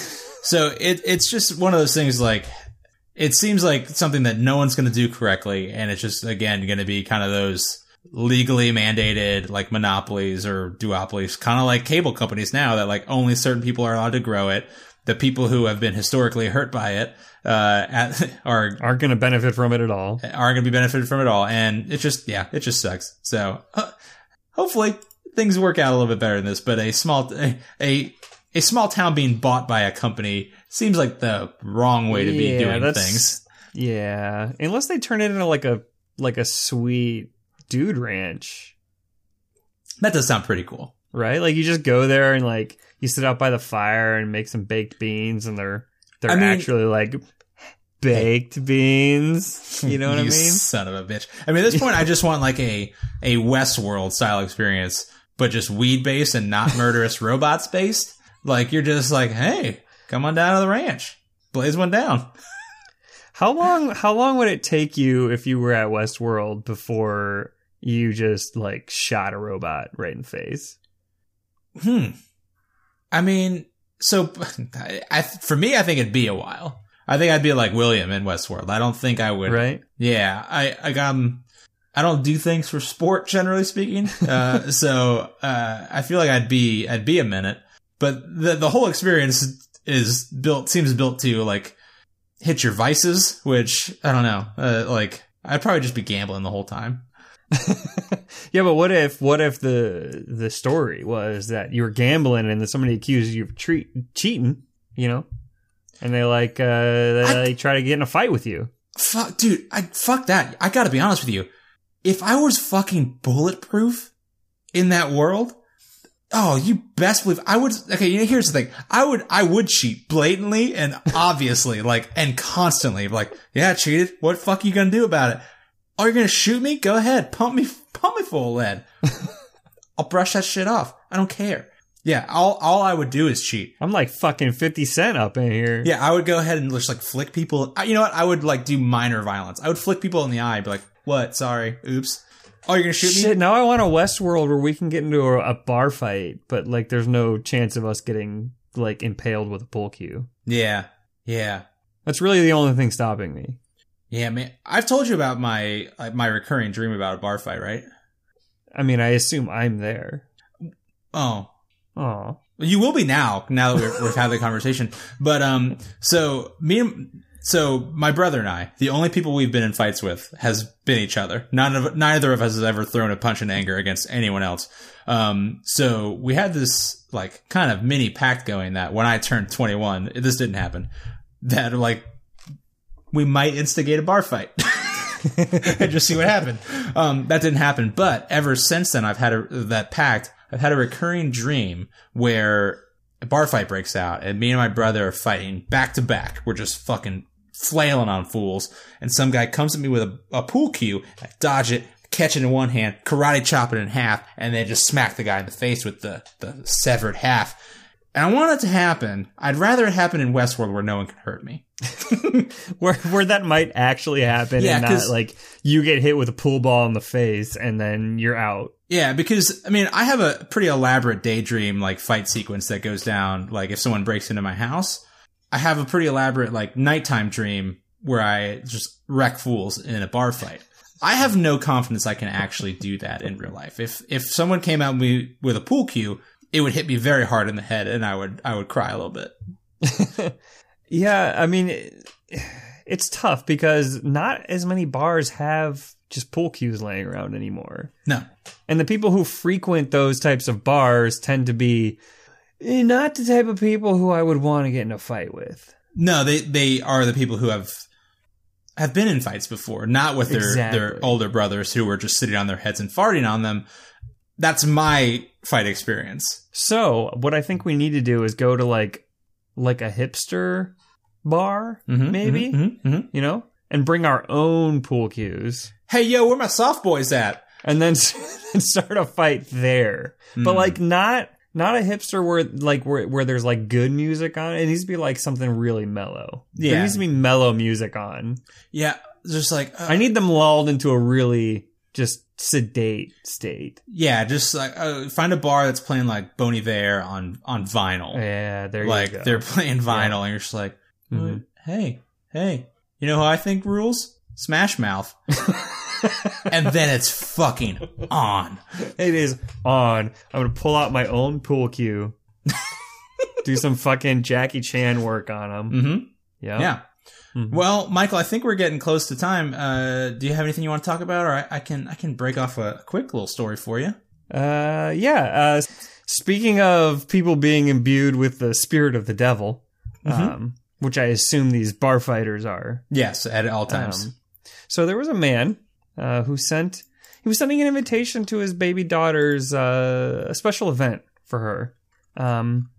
So it it's just one of those things like it seems like something that no one's going to do correctly and it's just again going to be kind of those legally mandated like monopolies or duopolies kind of like cable companies now that like only certain people are allowed to grow it the people who have been historically hurt by it uh at, (laughs) are Aren't going to benefit from it at all. Aren't going to be benefited from it at all and it just yeah it just sucks so uh, hopefully things work out a little bit better than this but a small a, a a small town being bought by a company seems like the wrong way to be doing things Yeah, unless they turn it into like a like a sweet dude ranch, that does sound pretty cool right? Like you just go there and like you sit out by the fire and make some baked beans, and they're they're I mean- actually like baked beans. You know what I (laughs) mean? son of a bitch i mean at this point i just want like a a westworld style experience but just weed based and not murderous (laughs) robots based like you're just like hey come on down to the ranch blaze one down How long how long would it take you if you were at Westworld before you just like shot a robot right in the face? Hmm. I mean, so I, (laughs) I for me, I think it'd be a while. I think I'd be like William in Westworld. I don't think I would. Right? Yeah. I I um, I don't do things for sport generally speaking. (laughs) Uh, so uh, I feel like I'd be I'd be a minute, but the the whole experience is built seems built to like hit your vices, which I don't know. Uh, like I'd probably just be gambling the whole time. (laughs) yeah, but what if what if the the story was that you were gambling and then somebody accused you of treat, cheating, you know? And they like uh they I- try to get in a fight with you. Fuck, dude, I fuck that. I gotta be honest with you. If I was fucking bulletproof in that world, oh, you best believe I would. Okay, here's the thing. I would, I would cheat blatantly and (laughs) obviously, like, and constantly. Like, yeah, I cheated. What the fuck you gonna do about it? Oh, you're gonna shoot me? Go ahead, pump me, (laughs) pump me full of lead. (laughs) I'll brush that shit off. I don't care. Yeah, all all I would do is cheat. I'm like fucking 50 cent up in here. Yeah, I would go ahead and just like flick people. You know what? I would like do minor violence. I would flick people in the eye, be like, "What? Sorry, oops. Oh, you're gonna shoot me? Shit, now I want a Westworld where we can get into a, a bar fight, but like there's no chance of us getting like impaled with a pool cue. Yeah, yeah, That's really the only thing stopping me. yeah, man. I've told you about my like, my recurring dream about a bar fight, right? I mean, I assume I'm there. Oh, Oh, you will be now. Now that we're, we've had the conversation, but um, so me and so my brother and I, the only people we've been in fights with has been each other. None of neither of us has ever thrown a punch in anger against anyone else. Um, so we had this like kind of mini pact going that when I turned 21, this didn't happen. That like we might instigate a bar fight. (laughs) and just see what happened. Um, that didn't happen, but ever since then, I've had a, that pact. I've had a recurring dream where a bar fight breaks out, and me and my brother are fighting back to back. We're just fucking flailing on fools, and some guy comes at me with a, a pool cue. I dodge it, catch it in one hand, karate chop it in half, and then just smack the guy in the face with the, the severed half. And I want it to happen. I'd rather it happen in Westworld where no one can hurt me. (laughs) where where that might actually happen Yeah, and not like you get hit with a pool ball in the face and then you're out. Yeah, because I mean, I have a pretty elaborate daydream like fight sequence that goes down. Like if someone breaks into my house, I have a pretty elaborate like nighttime dream where I just wreck fools in a bar fight. I have no confidence I can actually do that in real life. If if someone came at me with a pool cue, it would hit me very hard in the head, and I would I would cry a little bit. (laughs) Yeah, I mean it, it's tough because not as many bars have just pool cues laying around anymore. No, And the people who frequent those types of bars tend to be not the type of people who I would want to get in a fight with. no, they they are the people who have have been in fights before, not with their Exactly. their older brothers who were just sitting on their heads and farting on them. That's my fight experience. So, what I think we need to do is go to like like a hipster bar, Mhm, maybe, mhm, mhm, mhm. you know, and bring our own pool cues. Hey, yo, where my soft boys at? and then and (laughs) start a fight there. But Hmm. like not not a hipster where like where where there's like good music on. It needs to be like something really mellow. Yeah, there needs to be mellow music on. Yeah, just like uh, I need them lulled into a really just sedate state. yeah, just like uh, find a bar that's playing like Bon Iver on on vinyl. Yeah, there like you go. they're playing vinyl, and you're just like, Mhm. hey, hey, you know who I think rules? Smash Mouth. (laughs) and then it's fucking on. It is on. I'm gonna pull out my own pool cue. (laughs) do some fucking Jackie Chan work on them. hmm Yeah. Yeah. Mhm. Well, Michael, I think we're getting close to time. Uh, do you have anything you want to talk about, or I, I can I can break off a quick little story for you? Uh, yeah. Uh, speaking of people being imbued with the spirit of the devil, um, which I assume these bar fighters are. Yes, at all times. Um, so there was a man uh, who sent he was sending an invitation to his baby daughter's uh, a special event for her, um,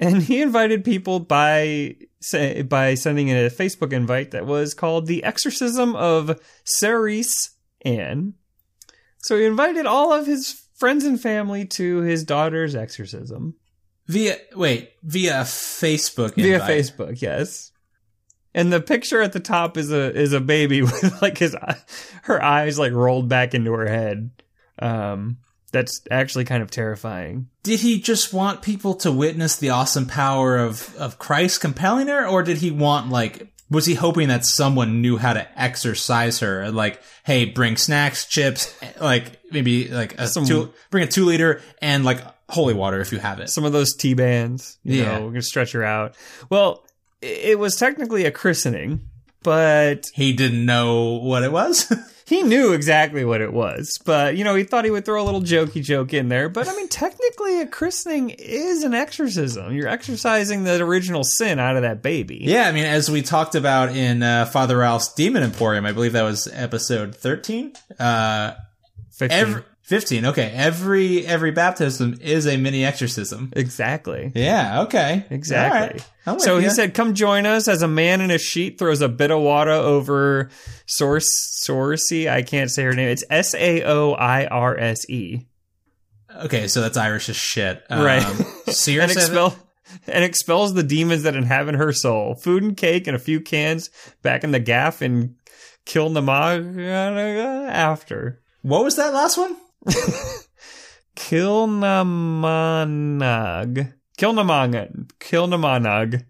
and he invited people by say, by sending in a Facebook invite that was called "The Exorcism of Cerise Anne." So he invited all of his friends and family to his daughter's exorcism Via wait, via Facebook via invite. Facebook. Yes. And the picture at the top is a is a baby (laughs) with like his eye- her eyes like rolled back into her head. Um, that's actually kind of terrifying. Did he just want people to witness the awesome power of of Christ compelling her, or did he want like was he hoping that someone knew how to exercise her? Like, hey, bring snacks, chips, like maybe like a Some- two, bring a two liter and like holy water if you have it. Some of those T bands, you Yeah. know, we're gonna stretch her out. Well, it was technically a christening, but He didn't know what it was. (laughs) he knew exactly what it was. But you know, he thought he would throw a little jokey joke in there. But I mean, technically, a christening is an exorcism. You're exorcising the original sin out of that baby. yeah, I mean, as we talked about in uh, Father Ralph's Demon Emporium, I believe that was episode thirteen. Uh, 15. every fifteen. Okay, every every baptism is a mini exorcism. Exactly. Yeah. Okay. Exactly. Right. So he said, "Come join us." As a man in a sheet throws a bit of water over Source Sorcy. I can't say her name. It's S A O I R S E. Okay, so that's Irish as shit. Um, Right. Seer (laughs) And expel and expels the demons that inhabit her soul. Food and cake and a few cans back in the gaff and kill Namaga after. what was that last one? (laughs) Kilnamanagh. Kilnamanagh. Kilnamanagh.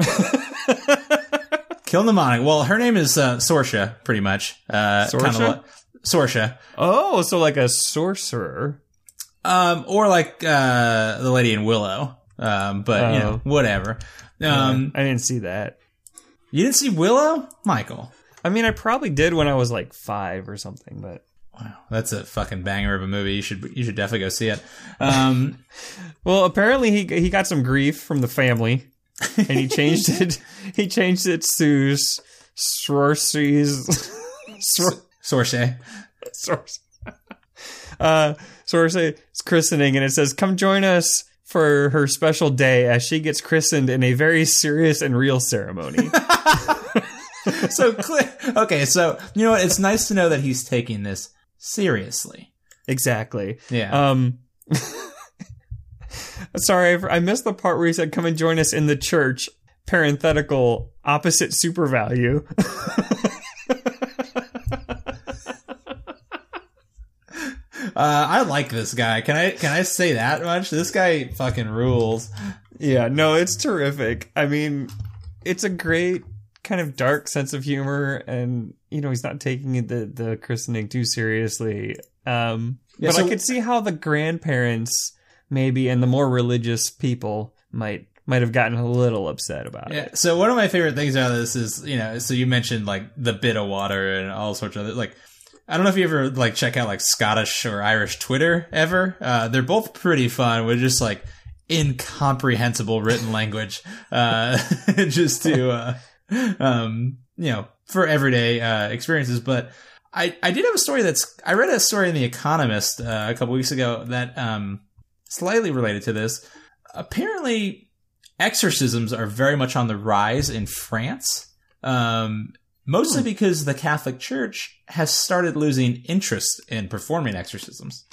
(laughs) Kill Mnemonic. Well, her name is uh, Sorsha, pretty much. Uh, Sorsha? Sorsha. Oh, so like a sorcerer. Um, or like uh, the lady in Willow. Um, but, you know, Oh. whatever. Um, I didn't see that. you didn't see Willow? Michael. I mean, I probably did when I was like five or something, but Wow, that's a fucking banger of a movie. You should you should definitely go see it. Um, (laughs) well, apparently he he got some grief from the family, and he changed (laughs) it. He changed it to S- sorceries. Sor- Sorche. source. Uh, Sorce's christening, and it says, "Come join us for her special day as she gets christened in a very serious and real ceremony." (laughs) So. Okay, so you know what? It's nice to know that he's taking this seriously. exactly. Yeah. Um, (laughs) sorry, I I missed the part where he said, "Come and join us in the church." Parenthetical opposite SuperValu. (laughs) Uh, I like this guy. Can I can I say that much? This guy fucking rules. Yeah, no, it's terrific. I mean, it's a great kind of dark sense of humor, and you know, he's not taking the the christening too seriously. Um, Yeah, but so- I could see how the grandparents, maybe, and the more religious people might might have gotten a little upset about it. Yeah. So one of my favorite things out of this is you know so you mentioned like the bit of water and all sorts of other like. I don't know if you ever like check out like Scottish or Irish Twitter ever. Uh, they're both pretty fun with just like incomprehensible written language, uh, (laughs) just to, uh, (laughs) um, you know, for everyday, uh, experiences. But I, I did have a story that's, I read a story in The Economist, uh, a couple weeks ago that, um, slightly related to this. Apparently, exorcisms are very much on the rise in France. Um, mostly because the Catholic Church has started losing interest in performing exorcisms.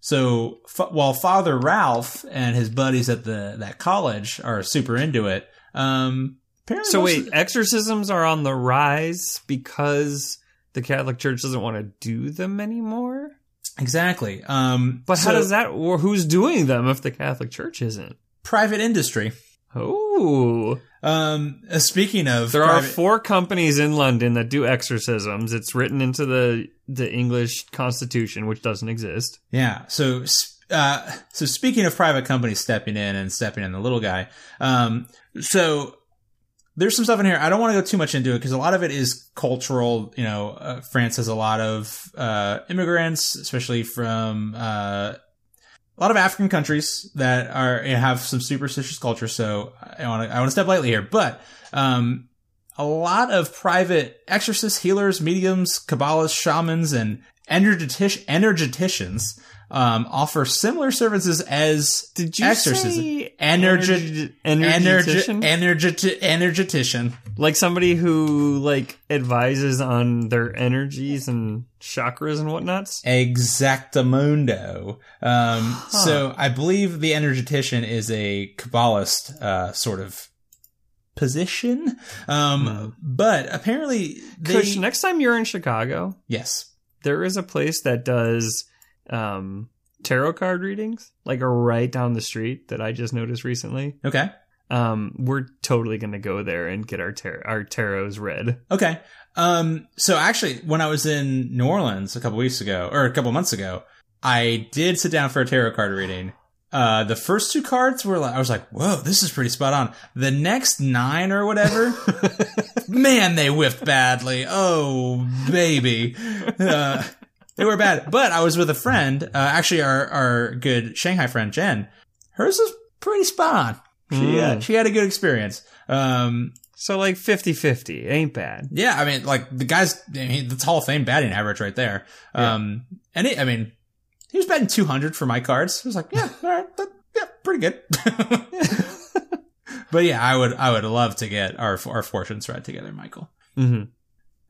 So f- while Father Ralph and his buddies at the that college are super into it, um, apparently So wait, exorcisms are on the rise because the Catholic Church doesn't want to do them anymore. exactly. Um, But how does that? Or who's doing them if the Catholic Church isn't? private industry? Oh, Um, uh, speaking of, there are four companies in London that do exorcisms. It's written into the the English Constitution, which doesn't exist. Yeah. So, uh, so speaking of private companies stepping in and stepping in the little guy, um, so there's some stuff in here. I don't want to go too much into it because a lot of it is cultural. You know, uh, France has a lot of uh, immigrants, especially from uh, a lot of African countries that are have some superstitious culture. So I want to I want to step lightly here, but um, a lot of private exorcists, healers, mediums, kabbalists, shamans, and energetic- energeticians um, offer similar services as Did you exorcism. say Energi- energetician? energeti- energetician. like somebody who like advises on their energies and chakras and whatnots? Exactamundo. Um, So I believe the energetician is a Kabbalist uh, sort of position. Um, But apparently, they, Kush, next time you're in Chicago, yes. there is a place that does um, tarot card readings, like right down the street that I just noticed recently. Okay. Um, we're totally gonna go there and get our tar- our tarots read. Okay. Um, so actually, when I was in New Orleans a couple weeks ago, or a couple months ago, I did sit down for a tarot card reading. Uh, the first two cards were like, I was like, whoa, this is pretty spot on. The next nine or whatever, (laughs) man, they whiffed badly. Oh, baby. Uh, they were bad. But I was with a friend, uh, actually our, our good Shanghai friend, Jen. Hers was pretty spot on. She, uh, Mm. she had a good experience. Um, So like 50-50. Ain't bad. yeah, I mean, like the guy's I mean, that's Hall of Fame batting average right there. Um, and it, I mean, he was batting 200 for my cards. I was like, yeah, all right, that, yeah, pretty good. (laughs) but yeah, I would, I would love to get our our fortunes read together, Michael. hmm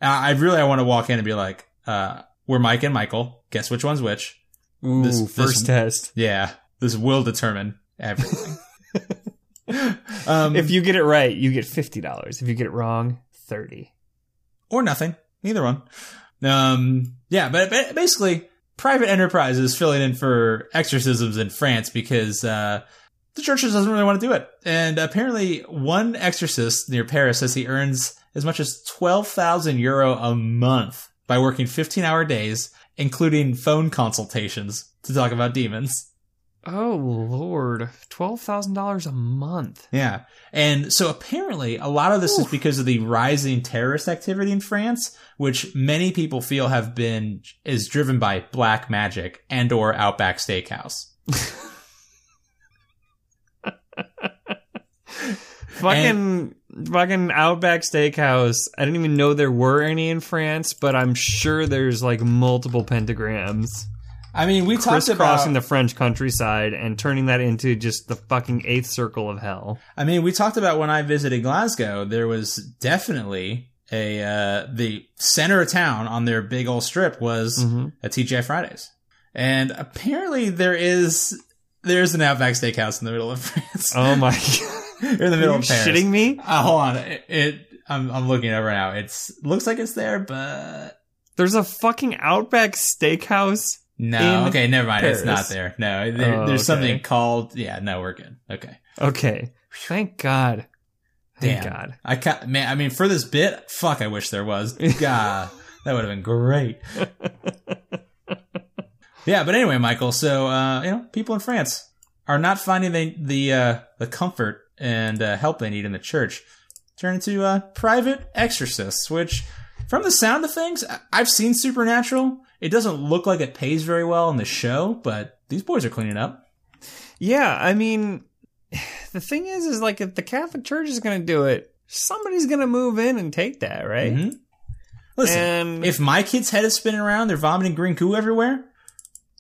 I I really, I want to walk in and be like, uh, we're Mike and Michael. Guess which one's which? Ooh, This- this- first test. Yeah, this will determine everything. (laughs) um, If you get it right, you get fifty dollars. If you get it wrong, thirty. or nothing. Either one. Um, yeah, but, but basically, private enterprises filling in for exorcisms in France because uh, the church just doesn't really want to do it. And apparently, one exorcist near Paris says he earns as much as twelve thousand euro a month by working fifteen hour days, including phone consultations to talk about demons. Oh lord, twelve thousand dollars a month. Yeah. And so apparently a lot of this is because of the rising terrorist activity in France, which many people feel have been is driven by black magic and or Outback Steakhouse. (laughs) Fucking fucking Outback Steakhouse. I didn't even know there were any in France, but I'm sure there's like multiple pentagrams I mean, we talked about. crisscrossing the French countryside and turning that into just the fucking eighth circle of hell. I mean, we talked about when I visited Glasgow. There was definitely a uh, the center of town on their big old strip was Mhm. a TGI Fridays, and apparently there is there's an Outback Steakhouse in the middle of (laughs) France. Oh my (laughs) god. You're in the Are middle you of Paris. shitting me? Uh, hold on, it, it I'm I'm looking it right now. It's looks like it's there, but There's a fucking Outback Steakhouse. no. Okay, never mind. It's not there. No, there, Oh, there's okay. something called. Yeah, no, we're good. Okay. Okay. Thank God. Thank Damn. God. I ca man. I mean, for this bit, fuck. I wish there was. (laughs) God, that would have been great. (laughs) yeah, but anyway, Michael. So uh, you know, people in France are not finding the the uh, the comfort and uh, help they need in the church. Turn into uh, private exorcists, which, from the sound of things, I- I've seen Supernatural. It doesn't look like it pays very well in the show, but these boys are cleaning up. Yeah, I mean, (sighs) the thing is, is like if the Catholic Church is going to do it, somebody's going to move in and take that, right? Mhm. Listen, And if my kid's head is spinning around, they're vomiting green goo everywhere.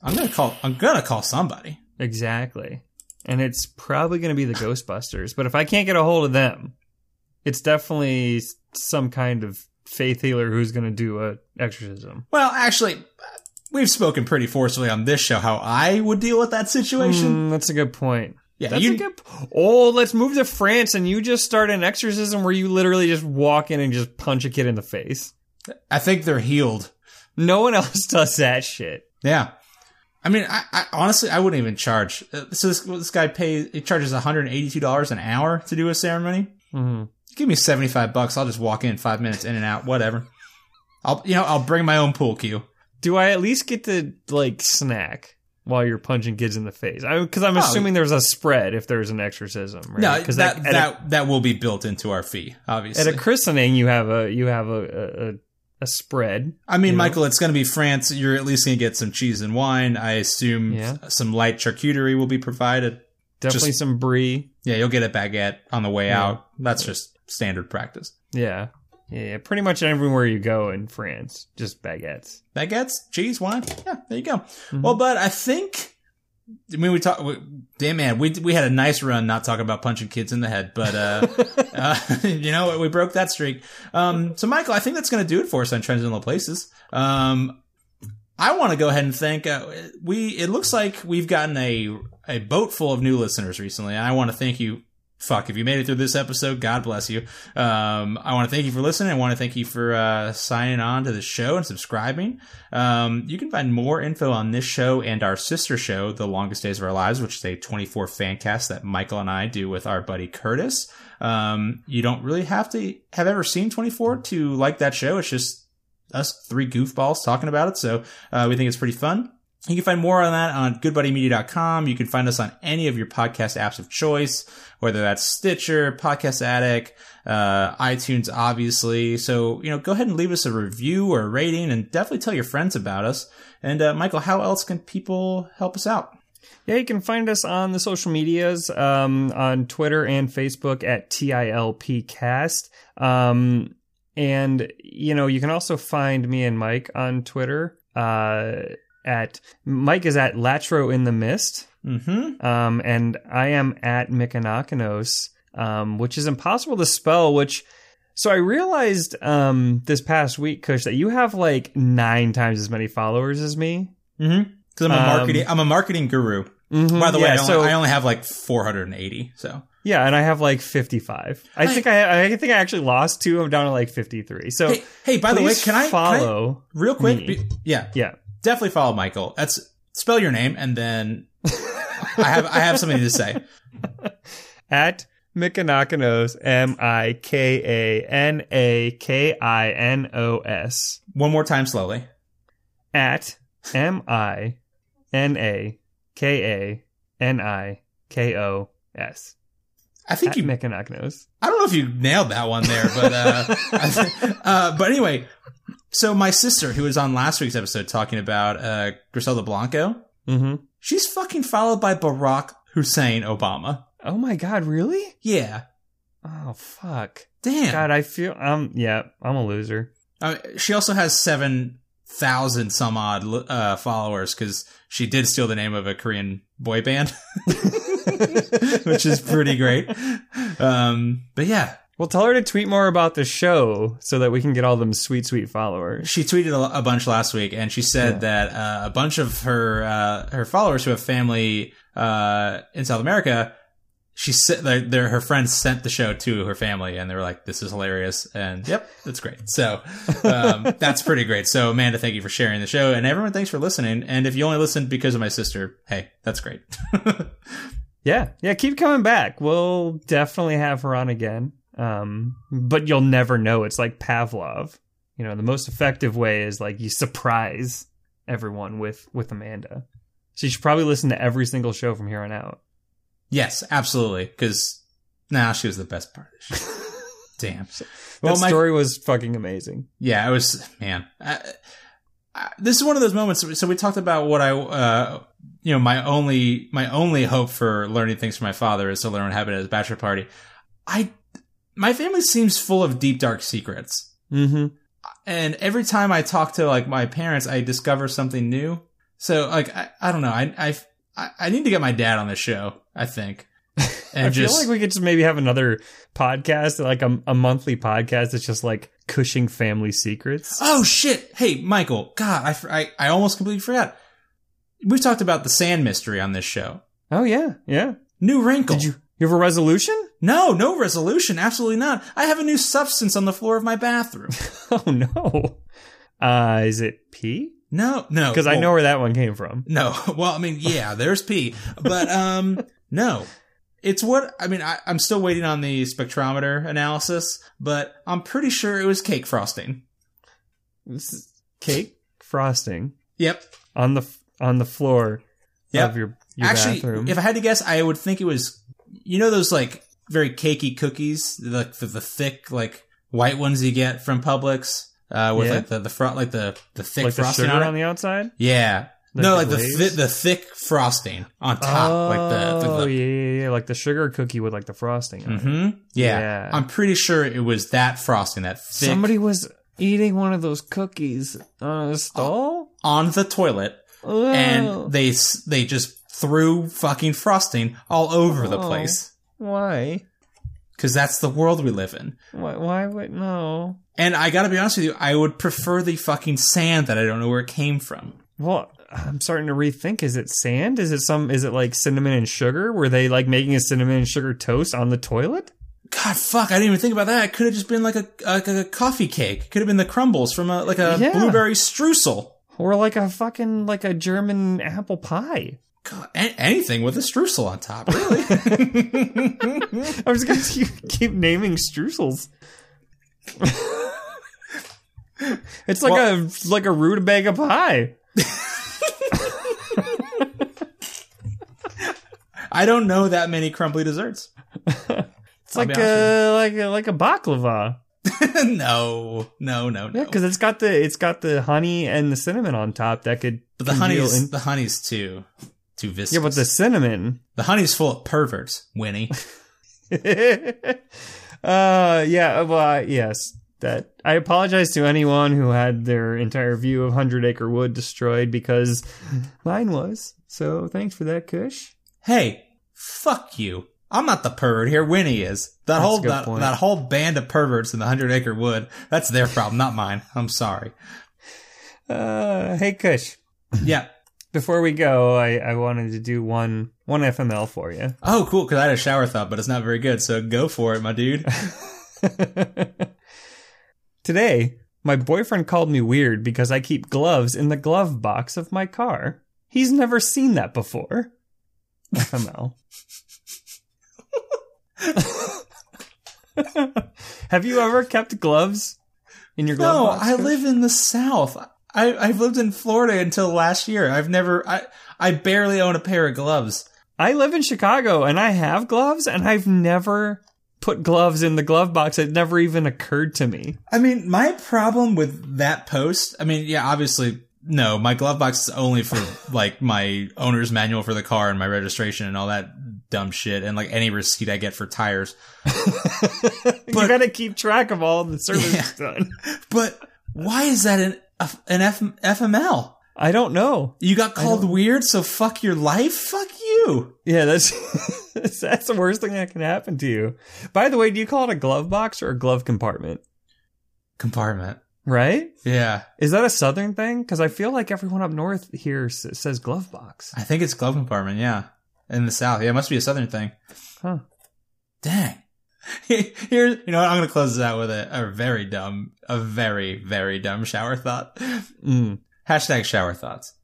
I'm gonna call. I'm gonna call somebody. exactly, and it's probably going to be the Ghostbusters. But if I can't get a hold of them, it's definitely some kind of faith healer who's going to do a exorcism. Well, actually, we've spoken pretty forcefully on this show how I would deal with that situation. Mm, that's a good point. yeah, That's you. a good. Oh, let's move to France and you just start an exorcism where you literally just walk in and just punch a kid in the face. I think they're healed. No one (laughs) else does that shit. Yeah. I mean, I, I honestly, I wouldn't even charge. Uh, So this, this guy pays. He charges 182 dollars an hour to do a ceremony. hmm Give me 75 bucks. I'll just walk in five minutes, in and out, whatever. I'll, you know, I'll bring my own pool cue. Do I at least get to like snack while you're punching kids in the face? Because I'm Oh. assuming there's a spread if there's an exorcism, right? No, because that at, a, that that will be built into our fee, obviously. at a christening you have a you have a a, a, a spread. I mean, you know? Michael, it's going to be France. You're at least going to get some cheese and wine. I assume Yeah. some light charcuterie will be provided. Definitely Just- some brie. Yeah, you'll get a baguette on the way Yeah. out. That's just standard practice. Yeah. yeah, yeah. Pretty much everywhere you go in France, just baguettes. Baguettes, cheese, wine. Yeah, there you go. Mm-hmm. Well, but I think. I mean, we talk. we- Damn man, we we had a nice run not talking about punching kids in the head, but uh, (laughs) uh (laughs) you know we broke that streak. Um, so Michael, I think that's going to do it for us on Trends in Low Places. Um, I want to go ahead and thank uh, we. It looks like we've gotten a a boat full of new listeners recently, and I want to thank you. Fuck, if you made it through this episode, God bless you. Um, I want to thank you for listening. I want to thank you for uh, signing on to the show and subscribing. Um, you can find more info on this show and our sister show, The Longest Days of Our Lives, which is a 24 fan cast that Michael and I do with our buddy Curtis. Um, you don't really have to have ever seen 24 to like that show. It's just us three goofballs talking about it. So uh, we think it's pretty fun. You can find more on that on goodbuddymedia.com. You can find us on any of your podcast apps of choice, whether that's Stitcher, Podcast Addict, uh, iTunes, obviously. So, you know, go ahead and leave us a review or a rating and definitely tell your friends about us. And, uh, Michael, how else can people help us out? Yeah, you can find us on the social medias, um, on Twitter and Facebook at TILPcast. Um, and, you know, you can also find me and Mike on Twitter, uh, at, Mike is at Latro in the Mist. Mm-hmm. Um, and I am at Mykonokonos, um, which is impossible to spell, which, so I realized, um, this past week, Kush, that you have like nine times as many followers as me. Mm-hmm. Cause I'm a Um, marketing, I'm a marketing guru. Mhm, By the way, yeah, I, only, so- I only have like 480. So Yeah, and I have like 55. I think I I think I actually lost two. I'm down to like 53. So hey, hey, by the way, can I, can I- follow? real quick? be- yeah, yeah. Definitely follow Michael. That's spell your name and then I have, I have something to say. (laughs) At Mykonokonos, M I K A N A K I N O S. One more time slowly. At M I N A K A N I K O S. I think At you Mykonokonos. I don't know if you nailed that one there, but uh, (laughs) uh, but anyway. So my sister, who was on last week's episode talking about uh, Griselda Blanco, Mm-hmm. she's fucking followed by Barack Hussein Obama. Oh my God, really? Yeah, Oh fuck. Damn. God, I feel um yeah, I'm a loser. Uh, she also has seven thousand some odd uh, followers because she did steal the name of a Korean boy band, (laughs) which is pretty great. (laughs) Um, but yeah, Well, tell her to tweet more about the show so that we can get all them sweet, sweet followers. she tweeted a, a bunch last week, and she said Yeah. that uh, a bunch of her uh, her followers who have family uh, in South America, she said their, their her friends sent the show to her family, and they were like, "This is hilarious," and yep, that's great. So um, (laughs) that's pretty great. So Amanda, thank you for sharing the show, and everyone, thanks for listening. And if you only listened because of my sister, hey, that's great. (laughs) Yeah, yeah, keep coming back. We'll definitely have her on again. Um, but you'll never know. It's like Pavlov. You know, the most effective way is like you surprise everyone with with Amanda. So you should probably listen to every single show from here on out. yes, absolutely, because now she was the best part of the show. (laughs) Damn. That Well, my story was fucking amazing. Yeah, I was man. I, I, this is one of those moments. So we talked about what I, uh, you know, my only my only hope for learning things from my father is to learn what happened at his bachelor party. I, my family seems full of deep dark secrets, Mm-hmm. and every time I talk to like my parents, I discover something new. So like I, I don't know. I, I I need to get my dad on the show. I think. (laughs) And I just feel like we could just maybe have another podcast, like a, a monthly podcast that's just like Cushing family secrets. Oh shit! Hey, Michael. God, I, I, I almost completely forgot. We've talked about the sand mystery on this show. Oh yeah, yeah. New wrinkle. Did you you have a resolution? No, no resolution. Absolutely not. I have a new substance on the floor of my bathroom. (laughs) Oh no. Uh, is it pee? No, no. Because I know where that one came from. No. (laughs) Well, I mean, yeah, there's pee, but um, (laughs) no. It's what I mean. I, I'm still waiting on the spectrometer analysis, but I'm pretty sure it was cake frosting. This is cake frosting Yep. on the on the floor Yep. of your your Actually, bathroom. if I had to guess, I would think it was, you know, those like very cakey cookies, the the, the thick like white ones you get from Publix, uh, with Yeah. like the the front, like the the thick like the frosting sugar on on the outside. yeah, The no, like the thi- the thick frosting on top, like the, oh the, the yeah, yeah, yeah, like the sugar cookie with like the frosting. on it. hmm yeah. Yeah. I'm pretty sure it was that frosting, that thick Somebody was eating one of those cookies on a stall, on the toilet, Oh. and they they just threw fucking frosting all over the Oh. place why? because that's the world we live in. Why? Why would no? And I gotta be honest with you, I would prefer the fucking sand that I don't know where it came from. Well, I'm starting to rethink. Is it sand? Is it some? Is it like cinnamon and sugar? Were they like making a cinnamon and sugar toast on the toilet? God, fuck! I didn't even think about that. It could have just been like a like a coffee cake. Could have been the crumbles from a like a Yeah. blueberry streusel. Or like a fucking like a German apple pie? God, a- anything with a streusel on top, really. (laughs) I was gonna keep, keep naming streusels. it's like a like a rutabaga pie. I don't know that many crumbly desserts. It's I'll like a like a like a baklava. (laughs) no, no, no, no. Yeah, because it's got the it's got the honey and the cinnamon on top that could. but the honey's in- the honey's too too viscous. yeah, but the cinnamon. the honey's full of perverts, Winnie. (laughs) uh, yeah, well, uh, yes. That I apologize to anyone who had their entire view of Hundred Acre Wood destroyed because mine was. So thanks for that, Kush. hey, fuck you. I'm not the pervert here. Winnie is. That That's whole that, point. that whole band of perverts in the Hundred Acre Wood. That's their problem, not mine. I'm sorry. Uh, hey, Kush. Yeah. Before we go, I, I wanted to do one one FML for you. Oh, cool. Because I had a shower thought, but it's not very good. So go for it, my dude. (laughs) Today, my boyfriend called me weird because I keep gloves in the glove box of my car. He's never seen that before. FML. (laughs) (laughs) Have you ever kept gloves in your glove No, box? No, I live in the South. I, I've lived in Florida until last year. I've never. I I barely own a pair of gloves. I live in Chicago and I have gloves and I've never put gloves in the glove box. It never even occurred to me. I mean, my problem with that post. I mean, yeah, obviously, no. My glove box is only for (laughs) like my owner's manual for the car and my registration and all that dumb shit and like any receipt I get for tires. (laughs) you gotta keep track of all the (laughs) service Yeah. done. But why is that an an F, FML? I don't know. You got called weird, so fuck your life. Fuck you. Yeah, that's (laughs) that's the worst thing that can happen to you. By the way, do you call it a glove box or a glove compartment? Compartment. Right? Yeah, Is that a southern thing? Because I feel like everyone up north here s- says glove box. I think it's glove compartment. Yeah, in the south. Yeah, it must be a southern thing. Huh. Dang. (laughs) Here, you know, what? I'm gonna close this out with a, a very dumb, a very very dumb shower thought. Mm. Hashtag shower thoughts.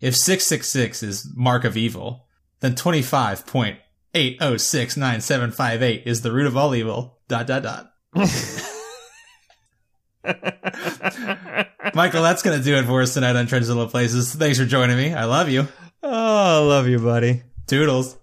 If 666 is mark of evil, then 25.8069758 is the root of all evil. Dot, dot, dot. (laughs) Michael, that's going to do it for us tonight on Trends Low Places. Thanks for joining me. I love you. oh, I love you, buddy. Toodles.